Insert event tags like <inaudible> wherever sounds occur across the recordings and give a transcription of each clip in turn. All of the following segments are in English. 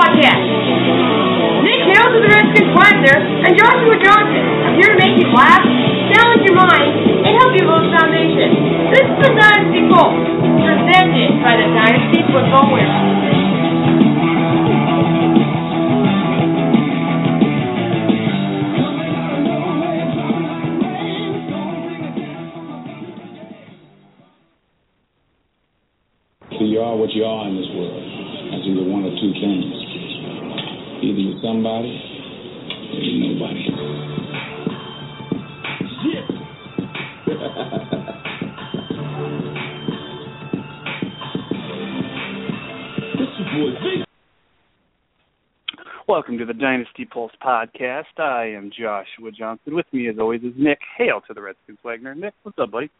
Podcast. Nick Hail to the Redskins Wagner and Joshua Johnson are here to make you laugh, challenge your mind, and help you build a foundation. This is the Dynasty Pulse, presented by the Dynasty Football Warehouse. Somebody you're nobody. <laughs> Welcome to the Dynasty Pulse podcast. I am Joshua Johnson. With me, as always, is Nick Hail to the Redskins Wagner. Nick, what's up, buddy?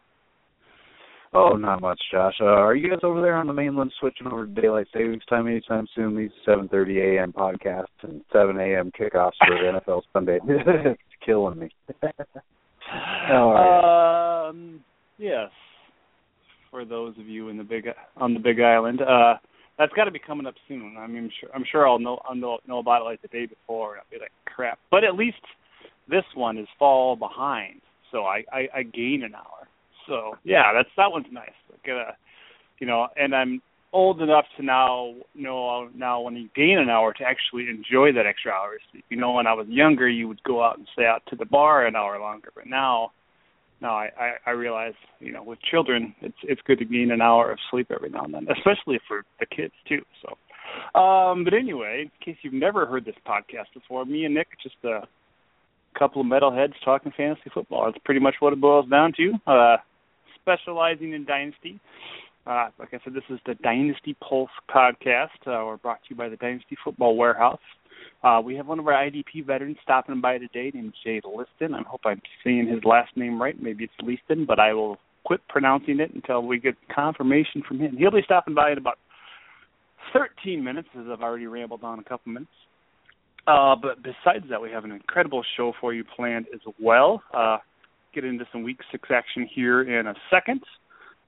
Oh, not much, Josh. Uh, are you guys over there on the mainland switching over to daylight savings time anytime soon? These 7:30 a.m. podcasts and 7 a.m. kickoffs for the NFL <laughs> Sunday. <laughs> it's killing me. <laughs> How are Um, yes. For those of you in the big on the Big Island, uh, that's got to be coming up soon. I mean, I'm sure I'm sure I'll know I'll know, know about it like the day before. And I'll be like, crap. But at least this one is fall behind, so I I, I gain an hour. So yeah, that's that one's nice. Like, uh, you know, and I'm old enough to now know now when you gain an hour to actually enjoy that extra hour. You know, when I was younger, you would go out and stay out to the bar an hour longer, but now. now I, I, I realize, you know, with children, it's it's good to gain an hour of sleep every now and then, especially for the kids too. So, um, but anyway, in case you've never heard this podcast before, me and Nick just a couple of metalheads talking fantasy football. That's pretty much what it boils down to. Uh, specializing in dynasty. Uh, like I said, this is the Dynasty Pulse podcast. Uh, we're brought to you by the Dynasty Football Warehouse. Uh, we have one of our IDP veterans stopping by today named Jay Liston. I hope I'm saying his last name right. Maybe it's Liston, but I will quit pronouncing it until we get confirmation from him. He'll be stopping by in about 13 minutes, as I've already rambled on a couple minutes. Uh, but besides that, we have an incredible show for you planned as well. Uh, get into some week six action here in a second.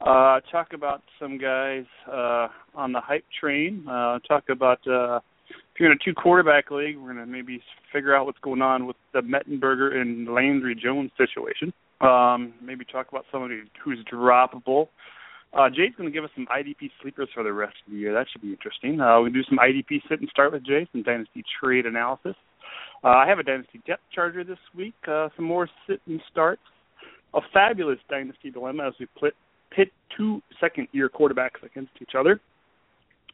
Uh, talk about some guys uh, on the hype train. Uh, talk about uh, if you're in a two quarterback league, we're going to maybe figure out what's going on with the Mettenberger and Landry Jones situation. Um, maybe talk about somebody who's droppable. Uh, Jay's going to give us some IDP sleepers for the rest of the year. That should be interesting. Uh, we do some IDP sit and start with Jay, some dynasty trade analysis. Uh, I have a dynasty depth charger this week. Uh, some more sit and starts. A fabulous dynasty dilemma as we put, pit two second-year quarterbacks against each other.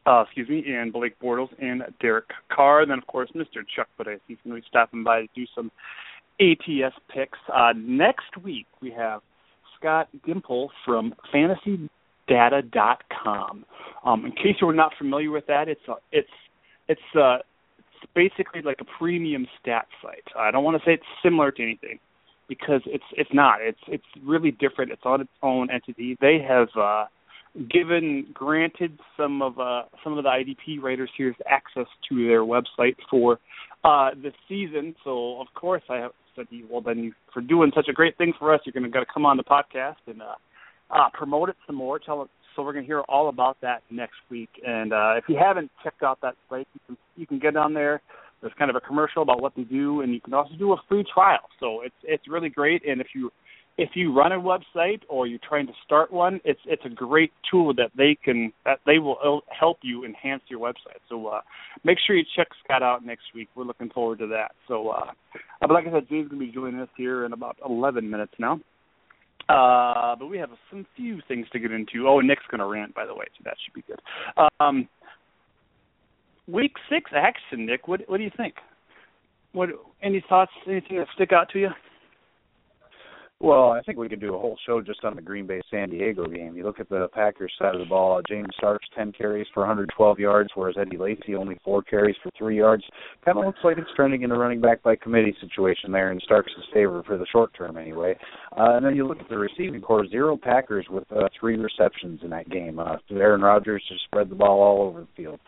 Uh, excuse me, and Blake Bortles and Derek Carr. Then, of course, Mr. Chuck Budais. He's going to be stopping by to do some ATS picks. Uh, next week, we have Scott Gimple from Fantasy data.com. Um, in case you're not familiar with that, it's a, it's it's uh, it's basically like a premium stat site. I don't want to say it's similar to anything because it's it's not. It's it's really different. It's on its own entity. They have uh, given granted some of uh, some of the IDP writers here access to their website for uh, the season. So of course I have said, you well then you, for doing such a great thing for us, you're going to got to come on the podcast and. Uh, uh, promote it some more. Tell. So we're going to hear all about that next week. And uh, if you haven't checked out that site, you can you can get on there. There's kind of a commercial about what they do, and you can also do a free trial. So it's it's really great. And if you if you run a website or you're trying to start one, it's it's a great tool that they can that they will help you enhance your website. So uh, make sure you check Scott out next week. We're looking forward to that. So, uh, but like I said, James going to be joining us here in about 11 minutes now. Uh, but we have some few things to get into. Oh, Nick's going to rant, by the way, so that should be good. Um, week six action, Nick. What what do you think? What any thoughts? Anything that stick out to you? Well, I think we could do a whole show just on the Green Bay San Diego game. You look at the Packers side of the ball. James Starks ten carries for 112 yards, whereas Eddie Lacy only four carries for three yards. Kind of looks like it's trending in a running back by committee situation there in Starks' favor for the short term, anyway. Uh, and then you look at the receiving corps. Zero Packers with uh, three receptions in that game. Uh, Aaron Rodgers just spread the ball all over the field.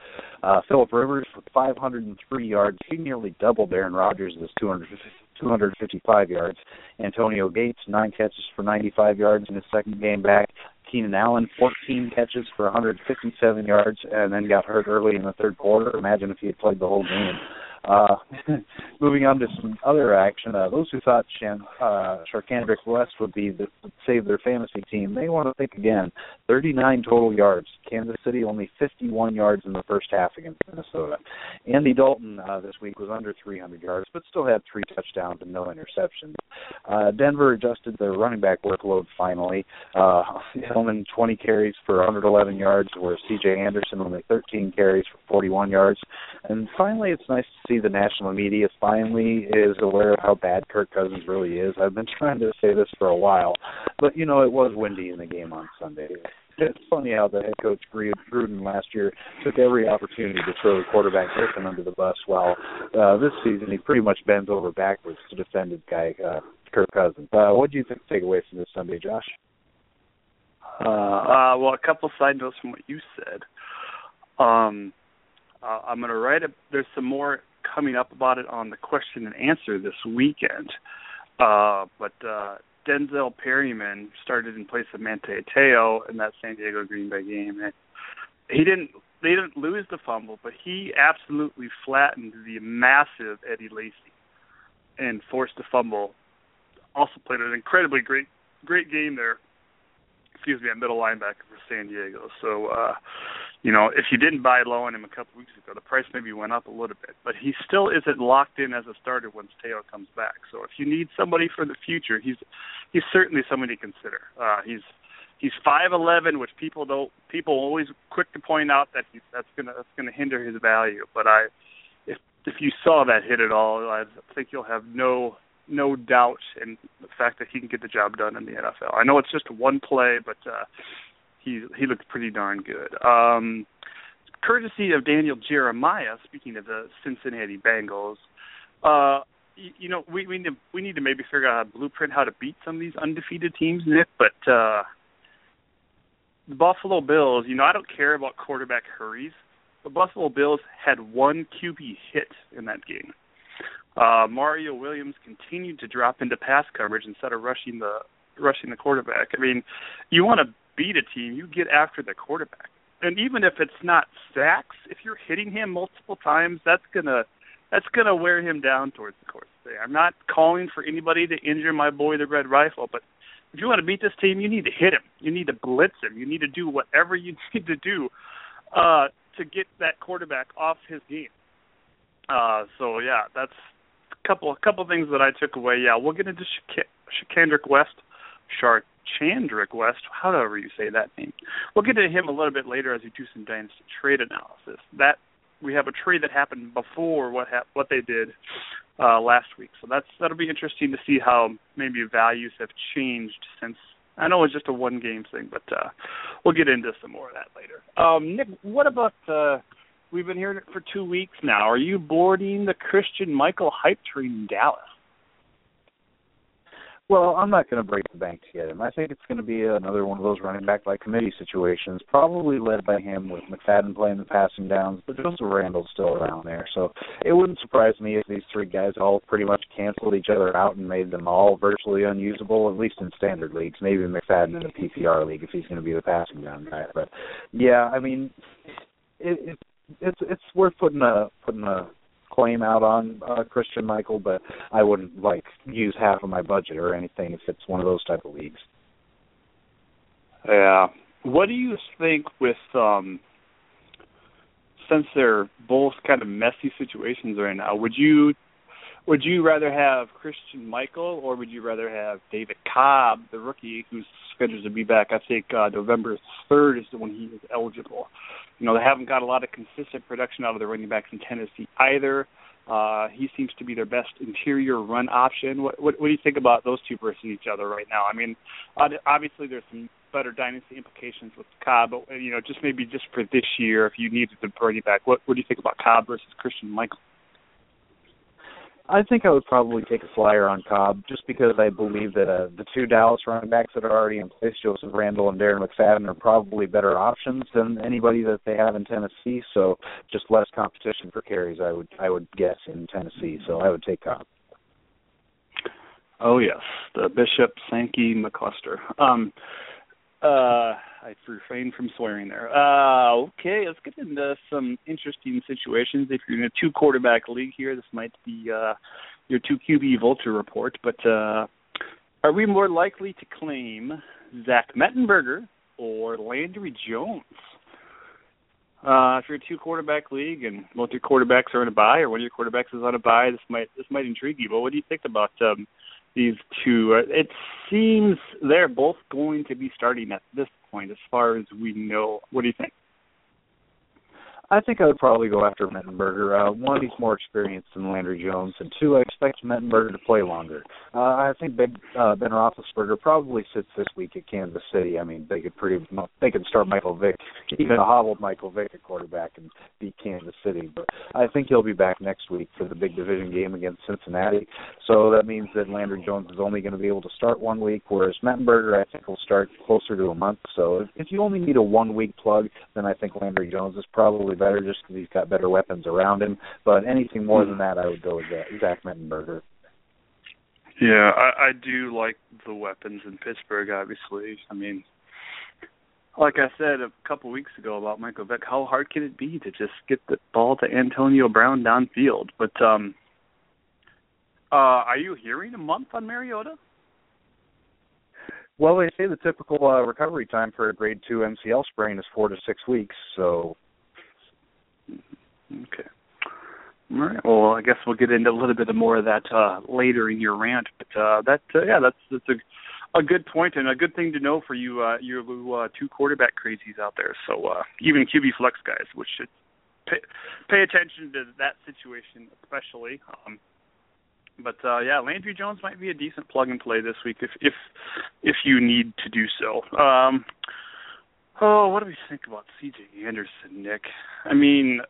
Uh, Philip Rivers with 503 yards. He nearly doubled Aaron Rodgers' 250 255 yards. Antonio Gates, nine catches for 95 yards in his second game back. Keenan Allen, 14 catches for 157 yards, and then got hurt early in the third quarter. Imagine if he had played the whole game. Uh, <laughs> moving on to some other action, uh, those who thought Shan, uh, Charcandrick West would be the save their fantasy team, they want to think again. 39 total yards. Kansas City only 51 yards in the first half against Minnesota. Andy Dalton uh, this week was under 300 yards, but still had three touchdowns and no interceptions. Uh, Denver adjusted their running back workload finally. Uh, <laughs> Hillman 20 carries for 111 yards, where C.J. Anderson only 13 carries for 41 yards. And finally, it's nice to see the national media finally is aware of how bad Kirk Cousins really is. I've been <laughs> trying to say this for a while, but you know it was windy in the game on Sunday. It's funny how the head coach Gruden last year took every opportunity to throw the quarterback Griffin under the bus. While uh, this season he pretty much bends over backwards to defend his guy uh, Kirk Cousins. Uh, what do you think take away from this Sunday, Josh? Uh, uh, well, a couple side notes from what you said. Um, uh, I'm going to write a. There's some more coming up about it on the question and answer this weekend. Uh, but uh, Denzel Perryman started in place of Manti Te'o in that San Diego Green Bay game. And he didn't they didn't lose the fumble, but he absolutely flattened the massive Eddie Lacy and forced the fumble. Also played an incredibly great great game there. Excuse me, at middle linebacker for San Diego. So uh you know, if you didn't buy low on him a couple weeks ago, the price maybe went up a little bit. But he still isn't locked in as a starter once Te'o comes back. So if you need somebody for the future, he's he's certainly somebody to consider. Uh, he's he's five eleven, which people don't people always quick to point out that he's that's gonna that's gonna hinder his value. But I if if you saw that hit at all, I think you'll have no no doubt in the fact that he can get the job done in the NFL. I know it's just one play, but uh he he looked pretty darn good. Um, courtesy of Daniel Jeremiah, speaking of the Cincinnati Bengals, uh, you, you know we we need we need to maybe figure out a blueprint how to beat some of these undefeated teams, Nick. But uh, the Buffalo Bills, you know, I don't care about quarterback hurries. The Buffalo Bills had one QB hit in that game. Uh, Mario Williams continued to drop into pass coverage instead of rushing the rushing the quarterback. I mean, you want to beat a team, you get after the quarterback. And even if it's not sacks, if you're hitting him multiple times, that's gonna that's gonna wear him down towards the course. I'm not calling for anybody to injure my boy the Red Rifle, but if you want to beat this team, you need to hit him. You need to blitz him. You need to do whatever you <laughs> need to do uh, to get that quarterback off his game. Uh, so yeah, that's a couple a couple things that I took away. Yeah, we'll get into Shakandrick West, Shark Chandrick West, however you say that name. We'll get to him a little bit later as we do some dynasty trade analysis. That we have a trade that happened before what ha- what they did uh, last week, so that's that'll be interesting to see how maybe values have changed since. I know it's just a one game thing, but uh, we'll get into some more of that later. Um, Nick, what about? Uh, we've been hearing it for two weeks now. Are you boarding the Christine Michael hype train in Dallas? Well, I'm not going to break the bank to get him. I think it's going to be another one of those running back by committee situations, probably led by him with McFadden playing the passing downs, but Joseph Randle's still around there. So it wouldn't surprise me if these three guys all pretty much canceled each other out and made them all virtually unusable, at least in standard leagues. Maybe McFadden in a PPR league if he's going to be the passing down guy. But yeah, I mean, it, it it's it's worth putting a putting a claim out on uh, Christine Michael, but I wouldn't like use half of my budget or anything if it's one of those type of leagues. Yeah. What do you think with um since they're both kind of messy situations right now, would you would you rather have Christine Michael or would you rather have David Cobb, the rookie who's scheduled to be back? I think uh, November third is when he is eligible. You know, they haven't got a lot of consistent production out of the running backs in Tennessee either. Uh, he seems to be their best interior run option. What, what, what do you think about those two versus each other right now? I mean, obviously there's some better dynasty implications with Cobb, but you know, just maybe just for this year, if you needed to bring it back, what, what do you think about Cobb versus Christine Michael? I think I would probably take a flyer on Cobb just because I believe that uh, the two Dallas running backs that are already in place, Joseph Randle and Darren McFadden, are probably better options than anybody that they have in Tennessee. So just less competition for carries, I would I would guess in Tennessee. So I would take Cobb. Oh yes, the Bishop Sankey McCluster. Um, Uh, I refrained from swearing there. Uh, okay, let's get into some interesting situations. If you're in a two quarterback league here, this might be uh, your two QB vulture report. But uh, are we more likely to claim Zach Mettenberger or Landry Jones? Uh, if you're a two quarterback league and both your quarterbacks are on a bye, or one of your quarterbacks is on a bye, this might this might intrigue you. But what do you think about um, these two? Uh, it seems they're both going to be starting at this point, as far as we know. What do you think? I think I would probably go after Mettenberger. Uh, one, he's more experienced than Landry Jones, and two, I expect Mettenberger to play longer. Uh, I think Ben, uh, Ben Roethlisberger probably sits this week at Kansas City. I mean, they could pretty they could start Michael Vick, even a hobbled Michael Vick at quarterback, and beat Kansas City. But I think he'll be back next week for the big division game against Cincinnati. So that means that Landry Jones is only going to be able to start one week, whereas Mettenberger I think will start closer to a month. So if, you only need a one week plug, then I think Landry Jones is probably better just because he's got better weapons around him. But anything more than that, I would go with Zach Mettenberger. Yeah, I, I do like the weapons in Pittsburgh. Obviously, I mean, like I said a couple weeks ago about Michael Vick, how hard can it be to just get the ball to Antonio Brown downfield? But um, uh, are you hearing a month on Mariota? Well, they say the typical uh, recovery time for a grade two MCL sprain is four to six weeks. So Okay. All right. Well, I guess we'll get into a little bit more of that uh, later in your rant. But uh, that, uh, yeah, that's that's a a good point and a good thing to know for you, uh, you uh, two quarterback crazies out there. So uh, even QB flex guys, which should pay, pay attention to that situation especially. Um, but uh, yeah, Landry Jones might be a decent plug and play this week if if if you need to do so. Um, Oh, what do we think about C.J. Anderson, Nick? I mean,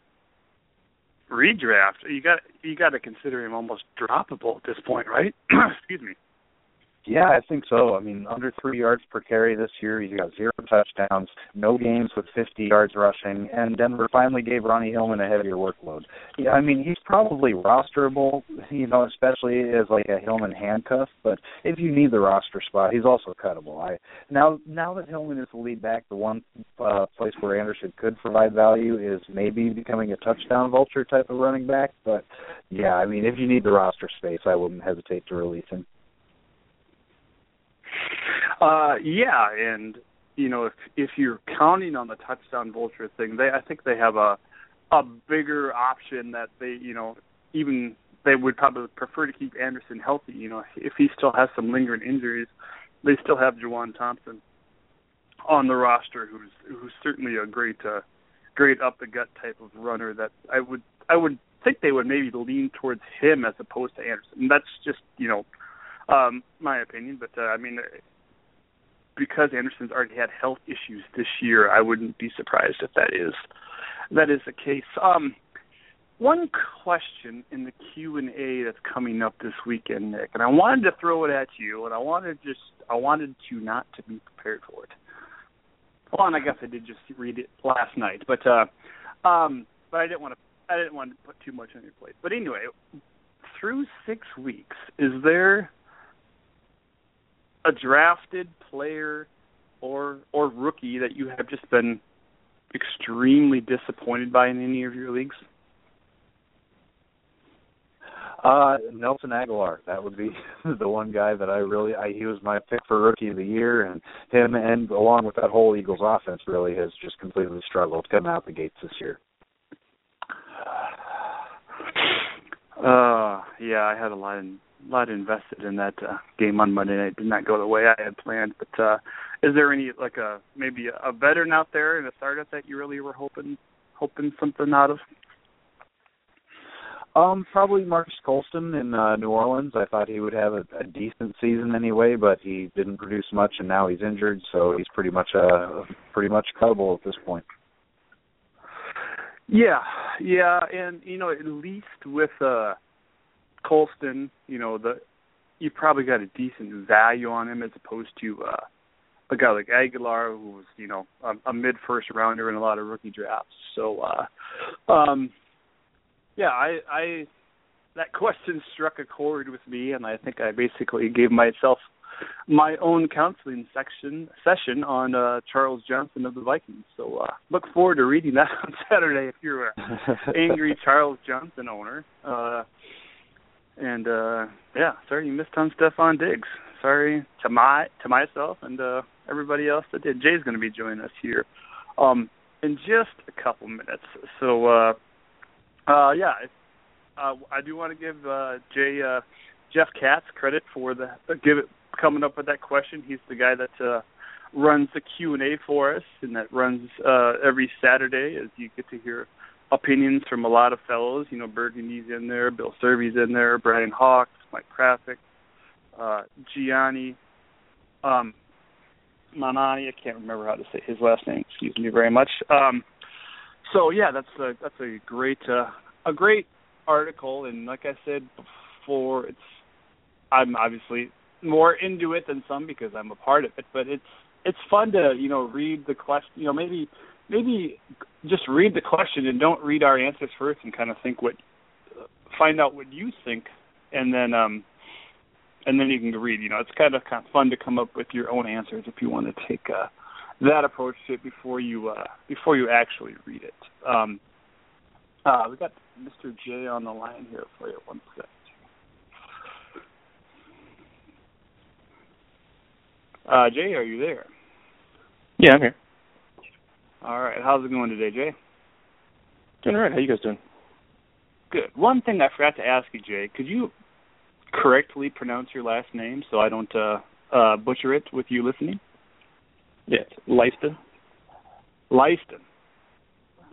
redraft. You got you got to consider him almost droppable at this point, right? <clears throat> Excuse me. Yeah, I think so. I mean, under three yards per carry this year. He's got zero touchdowns, no games with 50 yards rushing, and Denver finally gave Ronnie Hillman a heavier workload. Yeah, I mean, he's probably rosterable, you know, especially as like a Hillman handcuff. But if you need the roster spot, he's also cuttable. I now now that Hillman is the lead back, the one uh, place where Anderson could provide value is maybe becoming a touchdown vulture type of running back. But yeah, I mean, if you need the roster space, I wouldn't hesitate to release him. Uh, yeah, and you know if if you're counting on the touchdown vulture thing, they I think they have a a bigger option that they you know even they would probably prefer to keep Anderson healthy. You know if he still has some lingering injuries, they still have Juwan Thompson on the roster, who's who's certainly a great uh, great up the gut type of runner that I would I would think they would maybe lean towards him as opposed to Anderson. And that's just you know um, my opinion, but uh, I mean, because Anderson's already had health issues this year, I wouldn't be surprised if that is that is the case. Um, one question in the Q and A that's coming up this weekend, Nick, and I wanted to throw it at you, and I wanted just I wanted you not to be prepared for it. Well, and I guess I did just read it last night, but uh, um, but I didn't want to I didn't want to put too much on your plate. But anyway, through six weeks, is there a drafted player or or rookie that you have just been extremely disappointed by in any of your leagues? Uh, Nelson Agholor. That would be <laughs> the one guy that I really. I, he was my pick for rookie of the year, and him and along with that whole Eagles offense really has just completely struggled coming out the gates this year. Uh, yeah, I had a lot in lot invested in that uh, game on Monday night. Did not go the way I had planned. But uh, is there any like a maybe a veteran out there in a startup that you really were hoping hoping something out of? Um, probably Marques Colston in uh, New Orleans. I thought he would have a, a decent season anyway, but he didn't produce much, and now he's injured, so he's pretty much uh pretty much cuttable at this point. Yeah, yeah, and you know, at least with uh Colston, you know, the you probably got a decent value on him as opposed to uh a guy like Agholor, who was, you know, a, a mid first rounder in a lot of rookie drafts. So uh um yeah, I I that <laughs> question struck a chord with me and I think I basically gave myself my own counseling section session on uh, Charles Johnson of the Vikings. So uh, look forward to reading that <laughs> on Saturday if you're an <laughs> angry Charles Johnson owner. Uh, and uh, yeah, sorry you missed on Stefon Diggs. Sorry to my to myself and uh, everybody else that did. Jay's to be joining us here um, in just a couple minutes. So uh, uh, yeah, uh, I do want to give uh, Jay uh, Jeff Katz credit for the uh, give it coming up with that question. He's the guy that uh, runs the Q and A for us, and that runs uh, every Saturday as you get to hear opinions from a lot of fellows. You know, Burgundy's in there, Bill Servy's in there, Brian Hawks, Mike Krafik, uh, Gianni, um, Manani. I can't remember how to say his last name. Excuse me very much. Um, so yeah, that's a that's a great uh, a great article, and like I said before, it's I'm obviously more into it than some because I'm a part of it, but it's it's fun to you know read the question. You know, maybe maybe just read the question and don't read our answers first, and kind of think what find out what you think, and then um and then you can read. You know, it's kind of kind of fun to come up with your own answers if you want to take uh, that approach to it before you uh, before you actually read it. Um, uh, we got Mr. J on the line here for you. One second. Uh, Jay, are you there? Yeah, I'm here. All right. How's it going today, Jay? Doing all right. How you guys doing? Good. One thing I forgot to ask you, Jay, could you correctly pronounce your last name so I don't uh, uh, butcher it with you listening? Yeah, Leiston. Leiston.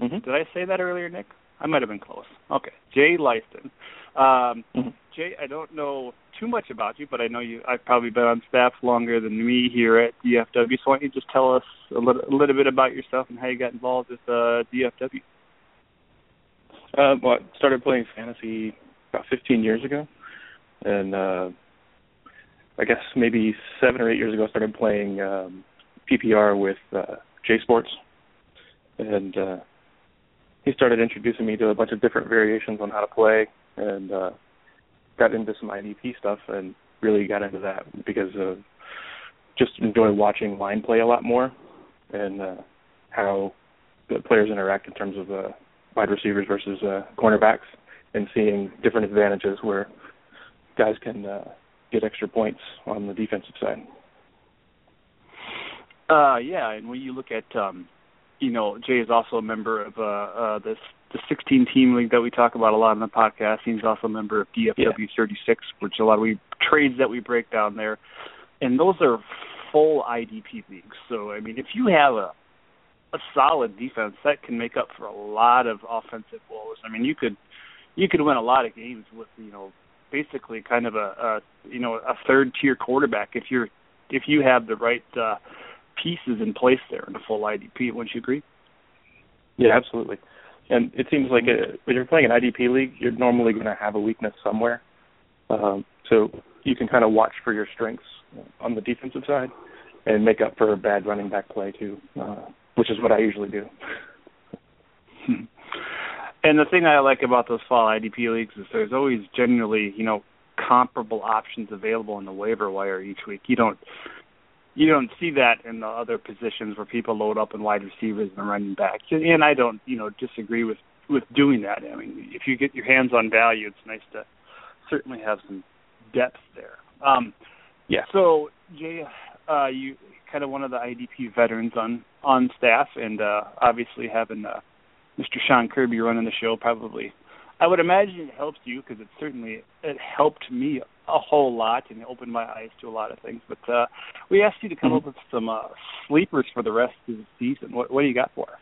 Mm-hmm. Did I say that earlier, Nick? I might have been close. Okay, Jay Leiston. Um, mm-hmm. Jay, I don't know too much about you, but I know you. I've probably been on staff longer than me here at DFW. So why don't you just tell us a little, a little bit about yourself and how you got involved with uh, DFW? Uh, well, I started playing fantasy about 15 years ago, and uh, I guess maybe seven or eight years ago, I started playing um, PPR with uh, J Sports, and uh, he started introducing me to a bunch of different variations on how to play, and uh, got into some IDP stuff, and really got into that because of just enjoy watching line play a lot more, and uh, how the players interact in terms of uh, wide receivers versus uh, cornerbacks, and seeing different advantages where guys can uh, get extra points on the defensive side. Uh, yeah, and when you look at, um, you know, Jay is also a member of uh, uh, this the 16 team league that we talk about a lot on the podcast. He's also a member of DFW Yeah. 36, which a lot of we trades that we break down there, and those are full IDP leagues. So I mean, if you have a a solid defense, that can make up for a lot of offensive woes. I mean, you could you could win a lot of games with you know basically kind of a, a you know a third tier quarterback if you're if you have the right uh, pieces in place there in a full IDP. Wouldn't you agree? Yeah, absolutely. And it seems like a, when you're playing an IDP league, you're normally going to have a weakness somewhere. Um, so you can kind of watch for your strengths on the defensive side and make up for a bad running back play too, uh, which is what I usually do. And the thing I like about those fall IDP leagues is there's always generally, you know, comparable options available in the waiver wire each week. You don't you don't see that in the other positions where people load up in wide receivers and running backs. And I don't, you know, disagree with with doing that. I mean, if you get your hands on value, it's nice to certainly have some depth there. Um Yeah. So Jay, uh you kind of one of the IDP veterans on on staff and uh obviously having uh Mr. Sean Kirby running the show probably. I would imagine it helps you because it certainly it helped me a whole lot and opened my eyes to a lot of things. But uh we asked you to come Mhm. up with some uh sleepers for the rest of the season. What what do you got for us?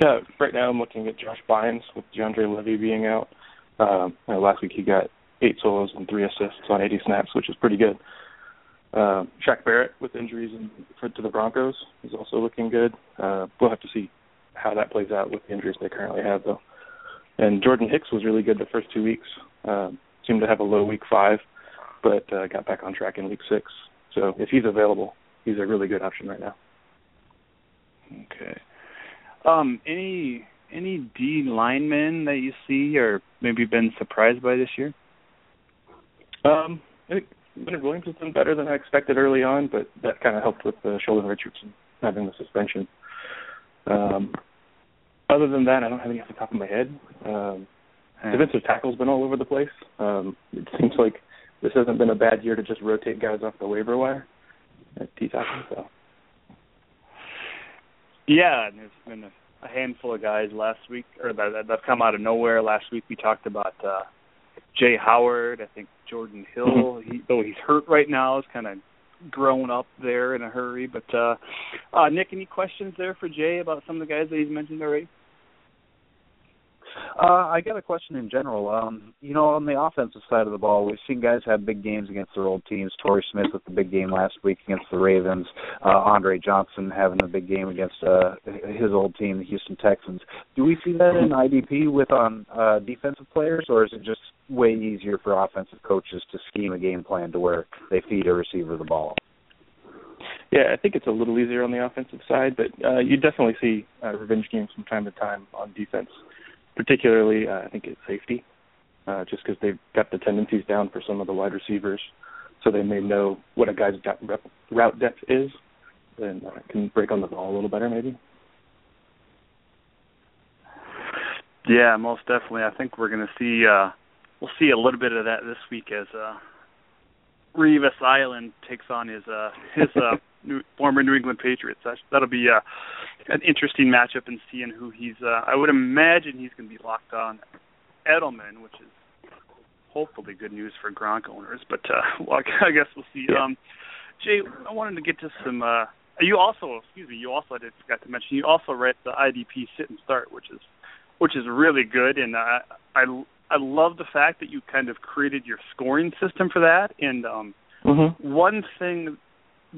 Yeah, right now I'm looking at Josh Bynes with DeAndre Levy being out. Um, you know, last week he got eight solos and three assists on 80 snaps, which is pretty good. Um, Shaq Barrett with injuries in, for, to the Broncos is also looking good. Uh, we'll have to see how that plays out with the injuries they currently have, though. And Jordan Hicks was really good the first two weeks. Um, seemed to have a low week five, but uh, got back on track in week six. So if he's available, he's a really good option right now. Okay. Um any any D linemen that you see or maybe been surprised by this year? Um, I think Leonard Williams has been better than I expected early on, but that kind of helped with uh, Sheldon Richardson having the suspension. Um, other than that, I don't have any off the top of my head. Um, defensive tackle's been all over the place. Um, it seems like this hasn't been a bad year to just rotate guys off the waiver wire at T tackle. So. Yeah, and there's been a, a handful of guys last week, or that that have come out of nowhere. Last week we talked about uh Jaye Howard. I think Jordan Hill, Mm-hmm. he, though he's hurt right now, is kind of grown up there in a hurry. But uh, uh Nick, any questions there for Jay about some of the guys that he's mentioned already? Uh, I got a question in general. Um, you know, on the offensive side of the ball, we've seen guys have big games against their old teams. Torrey Smith with the big game last week against the Ravens. Uh, Andre Johnson having a big game against uh, his old team, the Houston Texans. Do we see that in IDP with on uh, defensive players, or is it just way easier for offensive coaches to scheme a game plan to where they feed a receiver the ball? Yeah, I think it's a little easier on the offensive side, but uh, you definitely see uh, revenge games from time to time on defense. Particularly, uh, I think it's safety, uh, just because they've got the tendencies down for some of the wide receivers, so they may know what a guy's route depth is, and uh, can break on the ball a little better, maybe. Yeah, most definitely. I think we're going to see uh we'll see a little bit of that this week as uh Revis Island takes on his uh his uh <laughs> new, former New England Patriots. That, that'll be uh an interesting matchup and seeing who he's uh I would imagine he's going to be locked on Edelman, which is hopefully good news for Gronk owners, but uh <laughs> well, I guess we'll see. Yeah. Um Jay, I wanted to get to some uh you also, excuse me, you also I did forgot to mention you also read the IDP sit and start, which is which is really good, and I I I love the fact that you kind of created your scoring system for that. And um, Mm-hmm. one thing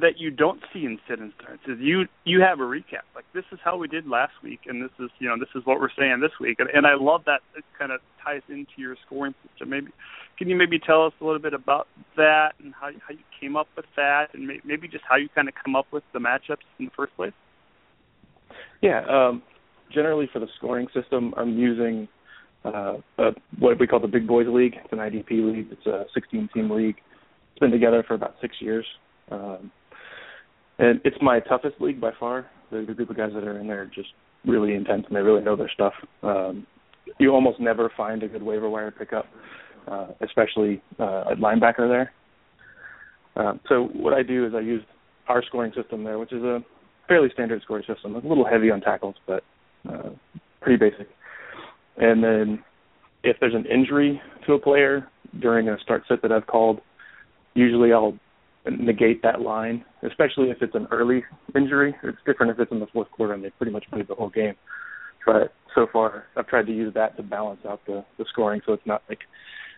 that you don't see in sit and starts is you you have a recap. Like this is how we did last week, and this is you know this is what we're saying this week, and, and I love that it kind of ties into your scoring system. Maybe can you maybe tell us a little bit about that and how how you came up with that, and may, maybe just how you kind of come up with the matchups in the first place? Yeah, um, generally for the scoring system, I'm using uh, uh, what we call the Big Boys League. It's an IDP league. It's a 16-team league. It's been together for about six years, um, and it's my toughest league by far. The, the group of guys that are in there are just really intense and they really know their stuff. Um, you almost never find a good waiver wire pickup, uh, especially uh, at linebacker there. Um, so what I do is I use our scoring system there, which is a fairly standard scoring system. A little heavy on tackles, but uh, pretty basic. And then if there's an injury to a player during a start set that I've called, usually I'll negate that line, especially if it's an early injury. It's different if it's in the fourth quarter and they pretty much played the whole game. But so far, I've tried to use that to balance out the, the scoring, so it's not like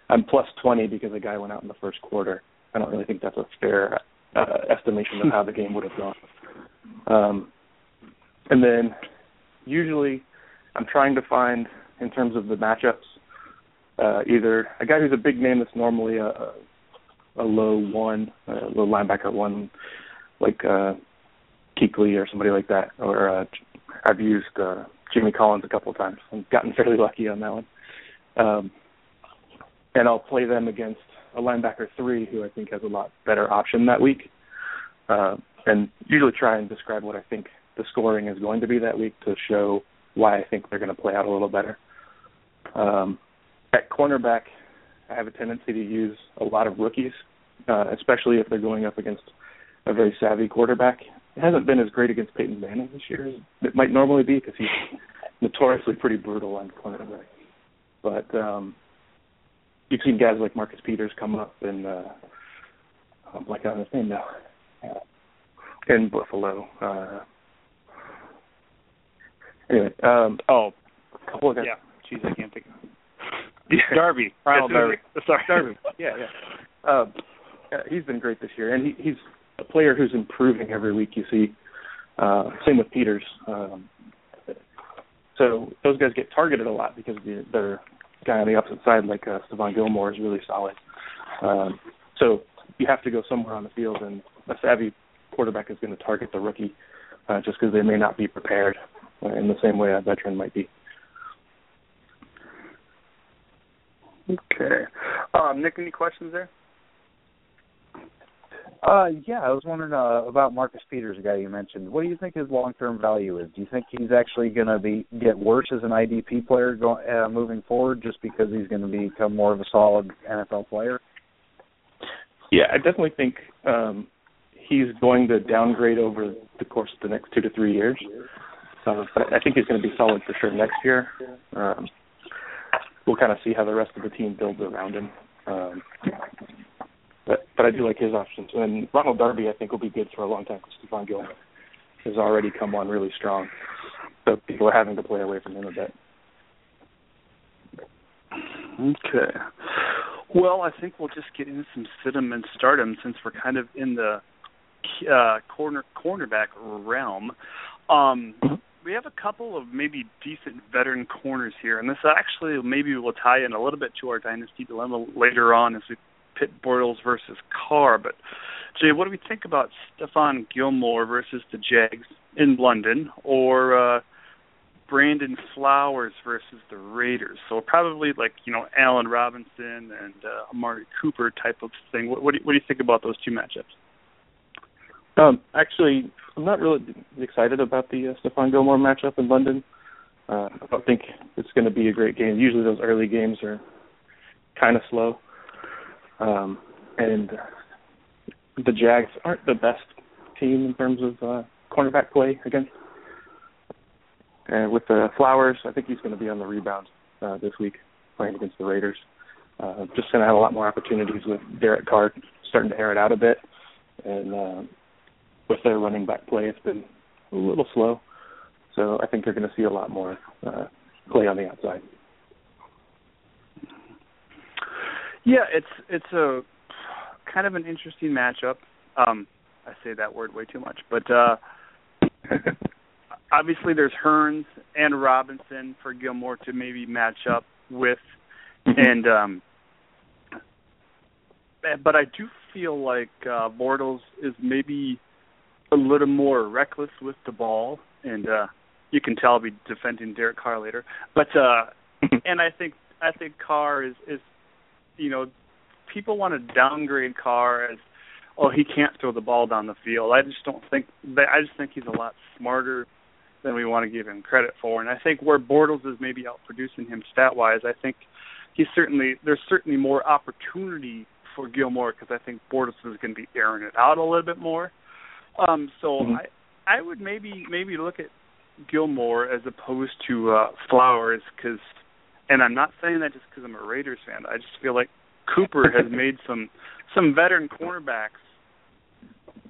I'm plus 20 because a guy went out in the first quarter. I don't really think that's a fair uh, estimation of how the game would have gone. Um, and then usually I'm trying to find, in terms of the matchups, uh, either a guy who's a big name that's normally a, a, a low one, a low linebacker one, like uh, Kuechly or somebody like that, or uh, I've used uh, Jamie Collins a couple of times and gotten <laughs> fairly lucky on that one. Um, and I'll play them against a linebacker three who I think has a lot better option that week, uh, and usually try and describe what I think the scoring is going to be that week to show why I think they're going to play out a little better. Um, at cornerback, I have a tendency to use a lot of rookies, uh, especially if they're going up against a very savvy quarterback. It hasn't been as great against Peyton Manning this year as it might normally be because he's <laughs> notoriously pretty brutal on cornerback. But um, you've seen guys like Marcus Peters come up and uh, I'm blanking on his name now. In Buffalo. Uh, anyway, um, Oh, a couple of guys. yeah. Jeez, I can't think. Yeah. Darby, <laughs> Ronald Darby. <laughs> Sorry, Darby. Yeah, yeah. Um, he's been great this year, and he, he's a player who's improving every week. You see. Uh, same with Peters. Um, so those guys get targeted a lot because the, their guy on the opposite side, like uh, Stephon Gilmore, is really solid. Um, so you have to go somewhere on the field, and a savvy quarterback is going to target the rookie uh, just because they may not be prepared uh, in the same way a veteran might be. Okay. Um, Nick, any questions there? Uh, yeah, I was wondering uh, about Marcus Peters, the guy you mentioned. What do you think his long-term value is? Do you think he's actually going to be get worse as an IDP player going uh, moving forward, just because he's going to become more of a solid NFL player? Yeah, I definitely think um, he's going to downgrade over the course of the next two to three years. Uh, but I think he's going to be solid for sure next year. Um, we'll kind of see how the rest of the team builds around him. Um, but but I do like his options. And Ronald Darby, I think, will be good for a long time because Stephon Gilmore has already come on really strong. So people are having to play away from him a bit. Okay. Well, I think we'll just get into some Stidham and Stardom since we're kind of in the uh, corner cornerback realm. Um, Mm-hmm. We have a couple of maybe decent veteran corners here, and this actually maybe will tie in a little bit to our dynasty dilemma later on as we pit Bortles versus Carr. But Jay, what do we think about Stephon Gilmore versus the Jags in London, or uh, Brandon Flowers versus the Raiders? So probably like you know Allen Robinson and uh, Amari Cooper type of thing. What, what, do you, what do you think about those two matchups? Um, actually, I'm not really excited about the uh, Stephon Gilmore matchup in London. Uh, I don't think it's going to be a great game. Usually, those early games are kind of slow, um, and the Jags aren't the best team in terms of uh, cornerback play against. And with the Flowers, I think he's going to be on the rebound uh, this week playing against the Raiders. Uh, just going to have a lot more opportunities with Derek Carr starting to air it out a bit, and uh, with their running back play, it's been a little slow. So I think they're going to see a lot more uh, play on the outside. Yeah, it's it's a kind of an interesting matchup. Um, I say that word way too much, but uh, obviously there's Hurns and Robinson for Gilmore to maybe match up with, and um, but I do feel like uh, Bortles is maybe a little more reckless with the ball, and uh, you can tell I'll be defending Derek Carr later. But uh, <laughs> and I think I think Carr is is you know people want to downgrade Carr as oh he can't throw the ball down the field. I just don't think that I just think he's a lot smarter than we want to give him credit for. And I think where Bortles is maybe out producing him stat wise, I think he's certainly there's certainly more opportunity for Gilmore because I think Bortles is going to be airing it out a little bit more. Um, so Mhm. I I would maybe maybe look at Gilmore as opposed to uh, Flowers because, and I'm not saying that just because I'm a Raiders fan. I just feel like Cooper has <laughs> made some some veteran cornerbacks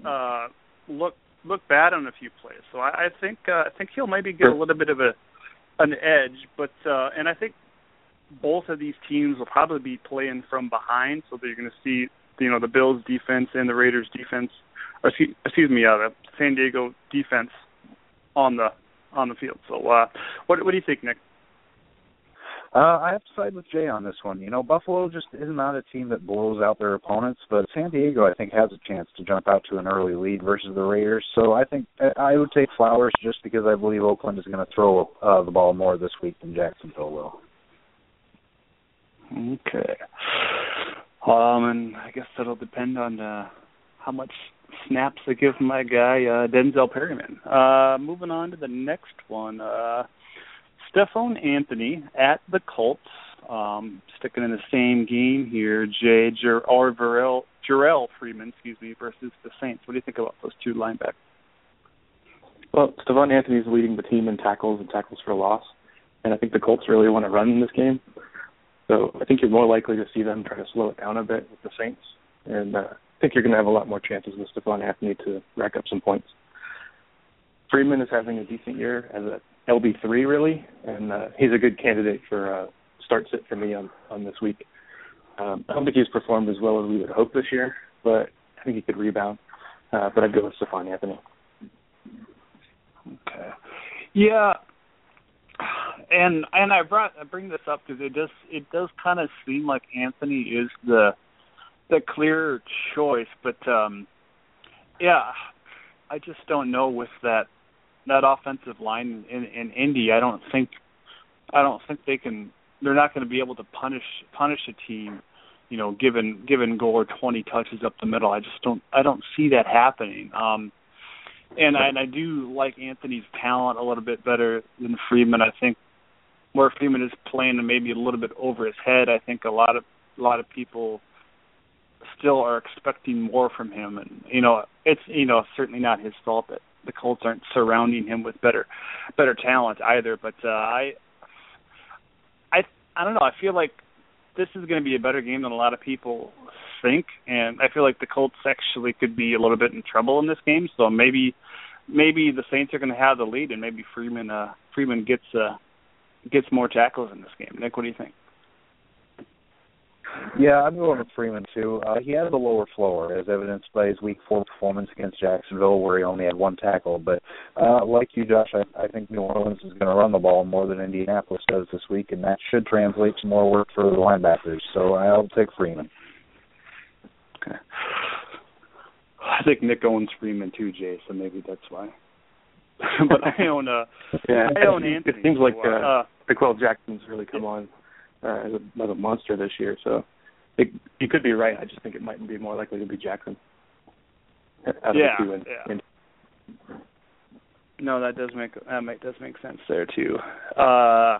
uh, look look bad on a few plays. So I, I think uh, I think he'll maybe get a little bit of a an edge, but uh, and I think both of these teams will probably be playing from behind, so that you're going to see you know the Bills defense and the Raiders defense, or excuse, excuse me, uh, the San Diego defense on the on the field. So uh, what what do you think, Nick? Uh, I have to side with Jay on this one. You know, Buffalo just is not a team that blows out their opponents, but San Diego, I think, has a chance to jump out to an early lead versus the Raiders. So I think I would take Flowers just because I believe Oakland is going to throw uh, the ball more this week than Jacksonville will. Okay. Um, and I guess that'll depend on uh, how much snaps I give my guy uh, Denzel Perryman. Uh, moving on to the next one, uh, Stephone Anthony at the Colts. Um, sticking in the same game here, Jay Jer- or Jerrell, Jerrell Freeman, excuse me, versus the Saints. What do you think about those two linebackers? Well, Stephone Anthony's leading the team in tackles and tackles for loss, and I think the Colts really want to run in this game. So I think you're more likely to see them try to slow it down a bit with the Saints, and uh, think you're going to have a lot more chances with Stephone Anthony to rack up some points. Freeman is having a decent year as a LB three really, and uh, he's a good candidate for uh, start sit for me on on this week. Um, I don't think he's performed as well as we would hope this year, but I think he could rebound. Uh, but I'd go with Stephone Anthony. Okay. Yeah. And and I brought I bring this up because it does it does kind of seem like Anthony is the the clear choice, but um yeah, I just don't know with that that offensive line in in Indy. I don't think I don't think they can. They're not going to be able to punish punish a team you know, giving giving Gore 20 touches up the middle. I just don't I don't see that happening. Um, and I, and I do like Anthony's talent a little bit better than Freeman. I think where Freeman is playing maybe a little bit over his head. I think a lot of a lot of people still are expecting more from him, and you know it's you know certainly not his fault that the Colts aren't surrounding him with better better talent either. But uh, I I I don't know. I feel like this is going to be a better game than a lot of people think, and I feel like the Colts actually could be a little bit in trouble in this game. So maybe maybe the Saints are going to have the lead, and maybe Freeman uh, Freeman gets uh, gets more tackles in this game. Nick, what do you think? Yeah, I'm going with Freeman too. Uh, he has a lower floor, as evidenced by his Week Four performance against Jacksonville, where he only had one tackle. But uh, like you, Josh, I, I think New Orleans is going to run the ball more than Indianapolis does this week, and that should translate to more work for the linebackers. So I'll take Freeman. Okay. I think Nick owns Freeman too, Jay. So maybe that's why. <laughs> but I own uh, yeah, I own Anthony. It seems like so, uh, uh, Jackson's really come on uh, as, a, as a monster this year. So it, you could be right. I just think it might be more likely to be Jackson. Yeah, yeah. No, that does make that make, does make sense there too. Uh,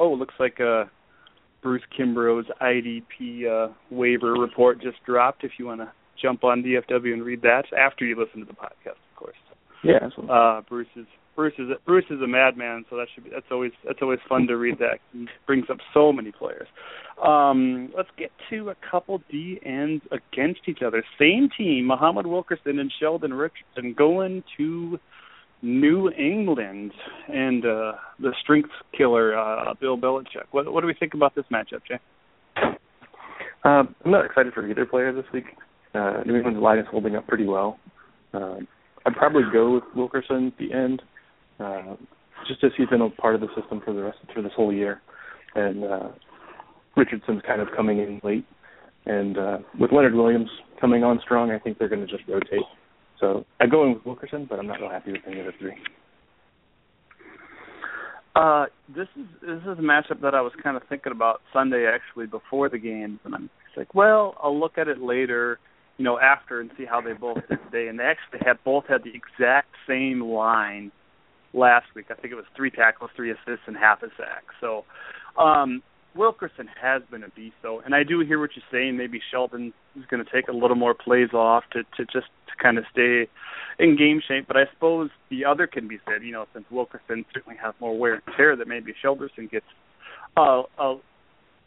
oh, looks like uh, Bruce Kimbrough's IDP uh, waiver report just dropped. If you want to jump on DFW and read that after you listen to the podcast, of course. Yeah. Absolutely. Uh, Bruce is Bruce is Bruce is a madman, so that should be that's always that's always fun to read that. He brings up so many players. Um, let's get to a couple D ends against each other. Same team, Muhammad Wilkerson and Sheldon Richardson going to New England and uh, the strength killer uh, Bill Belichick. What, what do we think about this matchup, Jay? Um, I'm not excited for either player this week. Uh, New England's line is holding up pretty well. Um, I'd probably go with Wilkerson at the end uh, just as he's been a part of the system for the rest for this whole year, and uh, Richardson's kind of coming in late, and uh, with Leonard Williams coming on strong, I think they're going to just rotate. So I go in with Wilkerson, but I'm not real happy with any of the three. Uh, this is this is a matchup that I was kind of thinking about Sunday actually before the games, and I'm like, well, I'll look at it later, you know, after and see how they both did today. And they actually had both had the exact same line last week. I think it was three tackles, three assists, and half a sack. So um, Wilkerson has been a beast, though, and I do hear what you're saying. Maybe Sheldon is going to take a little more plays off to to just to kind of stay in game shape. But I suppose the other can be said, you know, since Wilkerson certainly has more wear and tear, that maybe Shelderson gets a a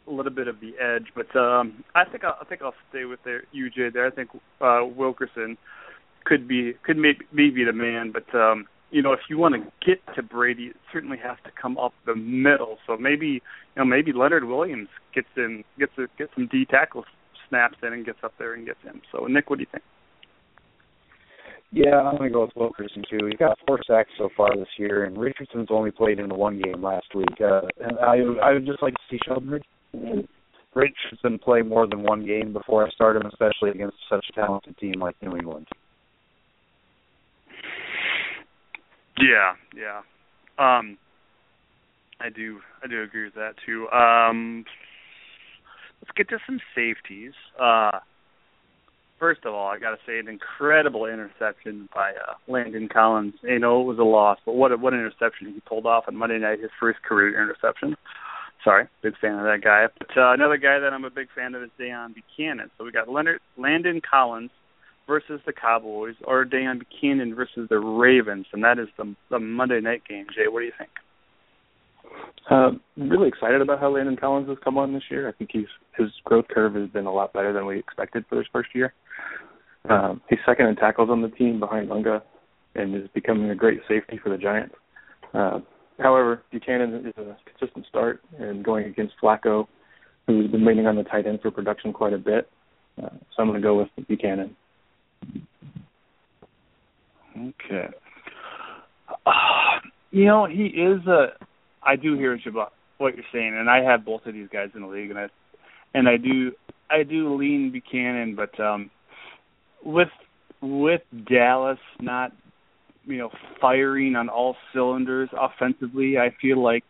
little bit of the edge. But um, I think I'll, I think I'll stay with their UJ there. I think uh, Wilkerson could be could maybe, maybe the man, but um, you know, if you want to get to Brady, it certainly has to come up the middle. So maybe, you know, maybe Leonard Williams gets in, gets a, gets some D tackle snaps in and gets up there and gets him. So Nick, what do you think? Yeah, I'm gonna go with Wilkerson too. He's got four sacks so far this year, and Richardson's only played in the one game last week. Uh, and I I would just like to see Sheldon Richardson play more than one game before I start him, especially against such a talented team like New England. Yeah, yeah. Um, I do, I do agree with that too. Um, let's get to some safeties. Uh, first of all, I got to say an incredible interception by uh, Landon Collins. You know, it was a loss, but what a, what an interception he pulled off on Monday night, his first career interception. Sorry, big fan of that guy. But uh, another guy that I'm a big fan of is Deone Bucannon. So we got Leonard Landon Collins versus the Cowboys or Deone Bucannon versus the Ravens, and that is the the Monday night game. Jay, what do you think? Uh, really excited about how Landon Collins has come on this year. I think he's his growth curve has been a lot better than we expected for his first year. Um, he's second in tackles on the team behind Lunga, and is becoming a great safety for the Giants. Uh, however, Bucannon is a consistent start, and going against Flacco, who's been waiting on the tight end for production quite a bit. Uh, so I'm going to go with Bucannon. Okay. Uh, you know, he is a. I do hear what you're saying, and I have both of these guys in the league, and I and I do I do lean Bucannon, but um, with with Dallas not you know firing on all cylinders offensively, I feel like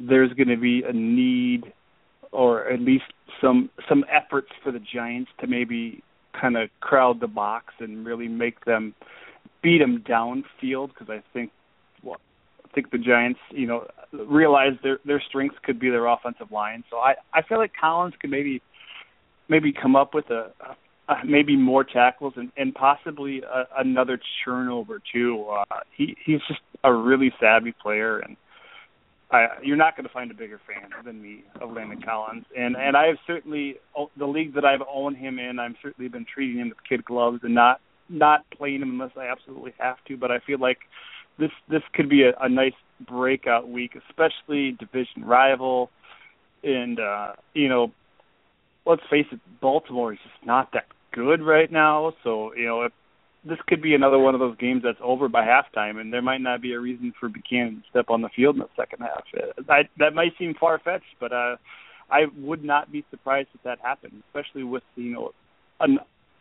there's going to be a need, or at least some some efforts for the Giants to maybe kind of crowd the box and really make them beat them downfield because I think well, I think the Giants, you know, realize their their strengths could be their offensive line. So I I feel like Collins could maybe maybe come up with a, a maybe more tackles and and possibly a, another turnover too. Uh, he he's just a really savvy player and. I, you're not going to find a bigger fan than me of Landon Collins, and and I have certainly the league that I've owned him in. I've certainly been treating him with kid gloves and not not playing him unless I absolutely have to. But I feel like this this could be a, a nice breakout week, especially division rival, and uh, you know, let's face it, Baltimore is just not that good right now. So you know, if this could be another one of those games that's over by halftime, and there might not be a reason for Bucannon to step on the field in the second half. I, that might seem far fetched, but uh, I would not be surprised if that happened, especially with you know, an,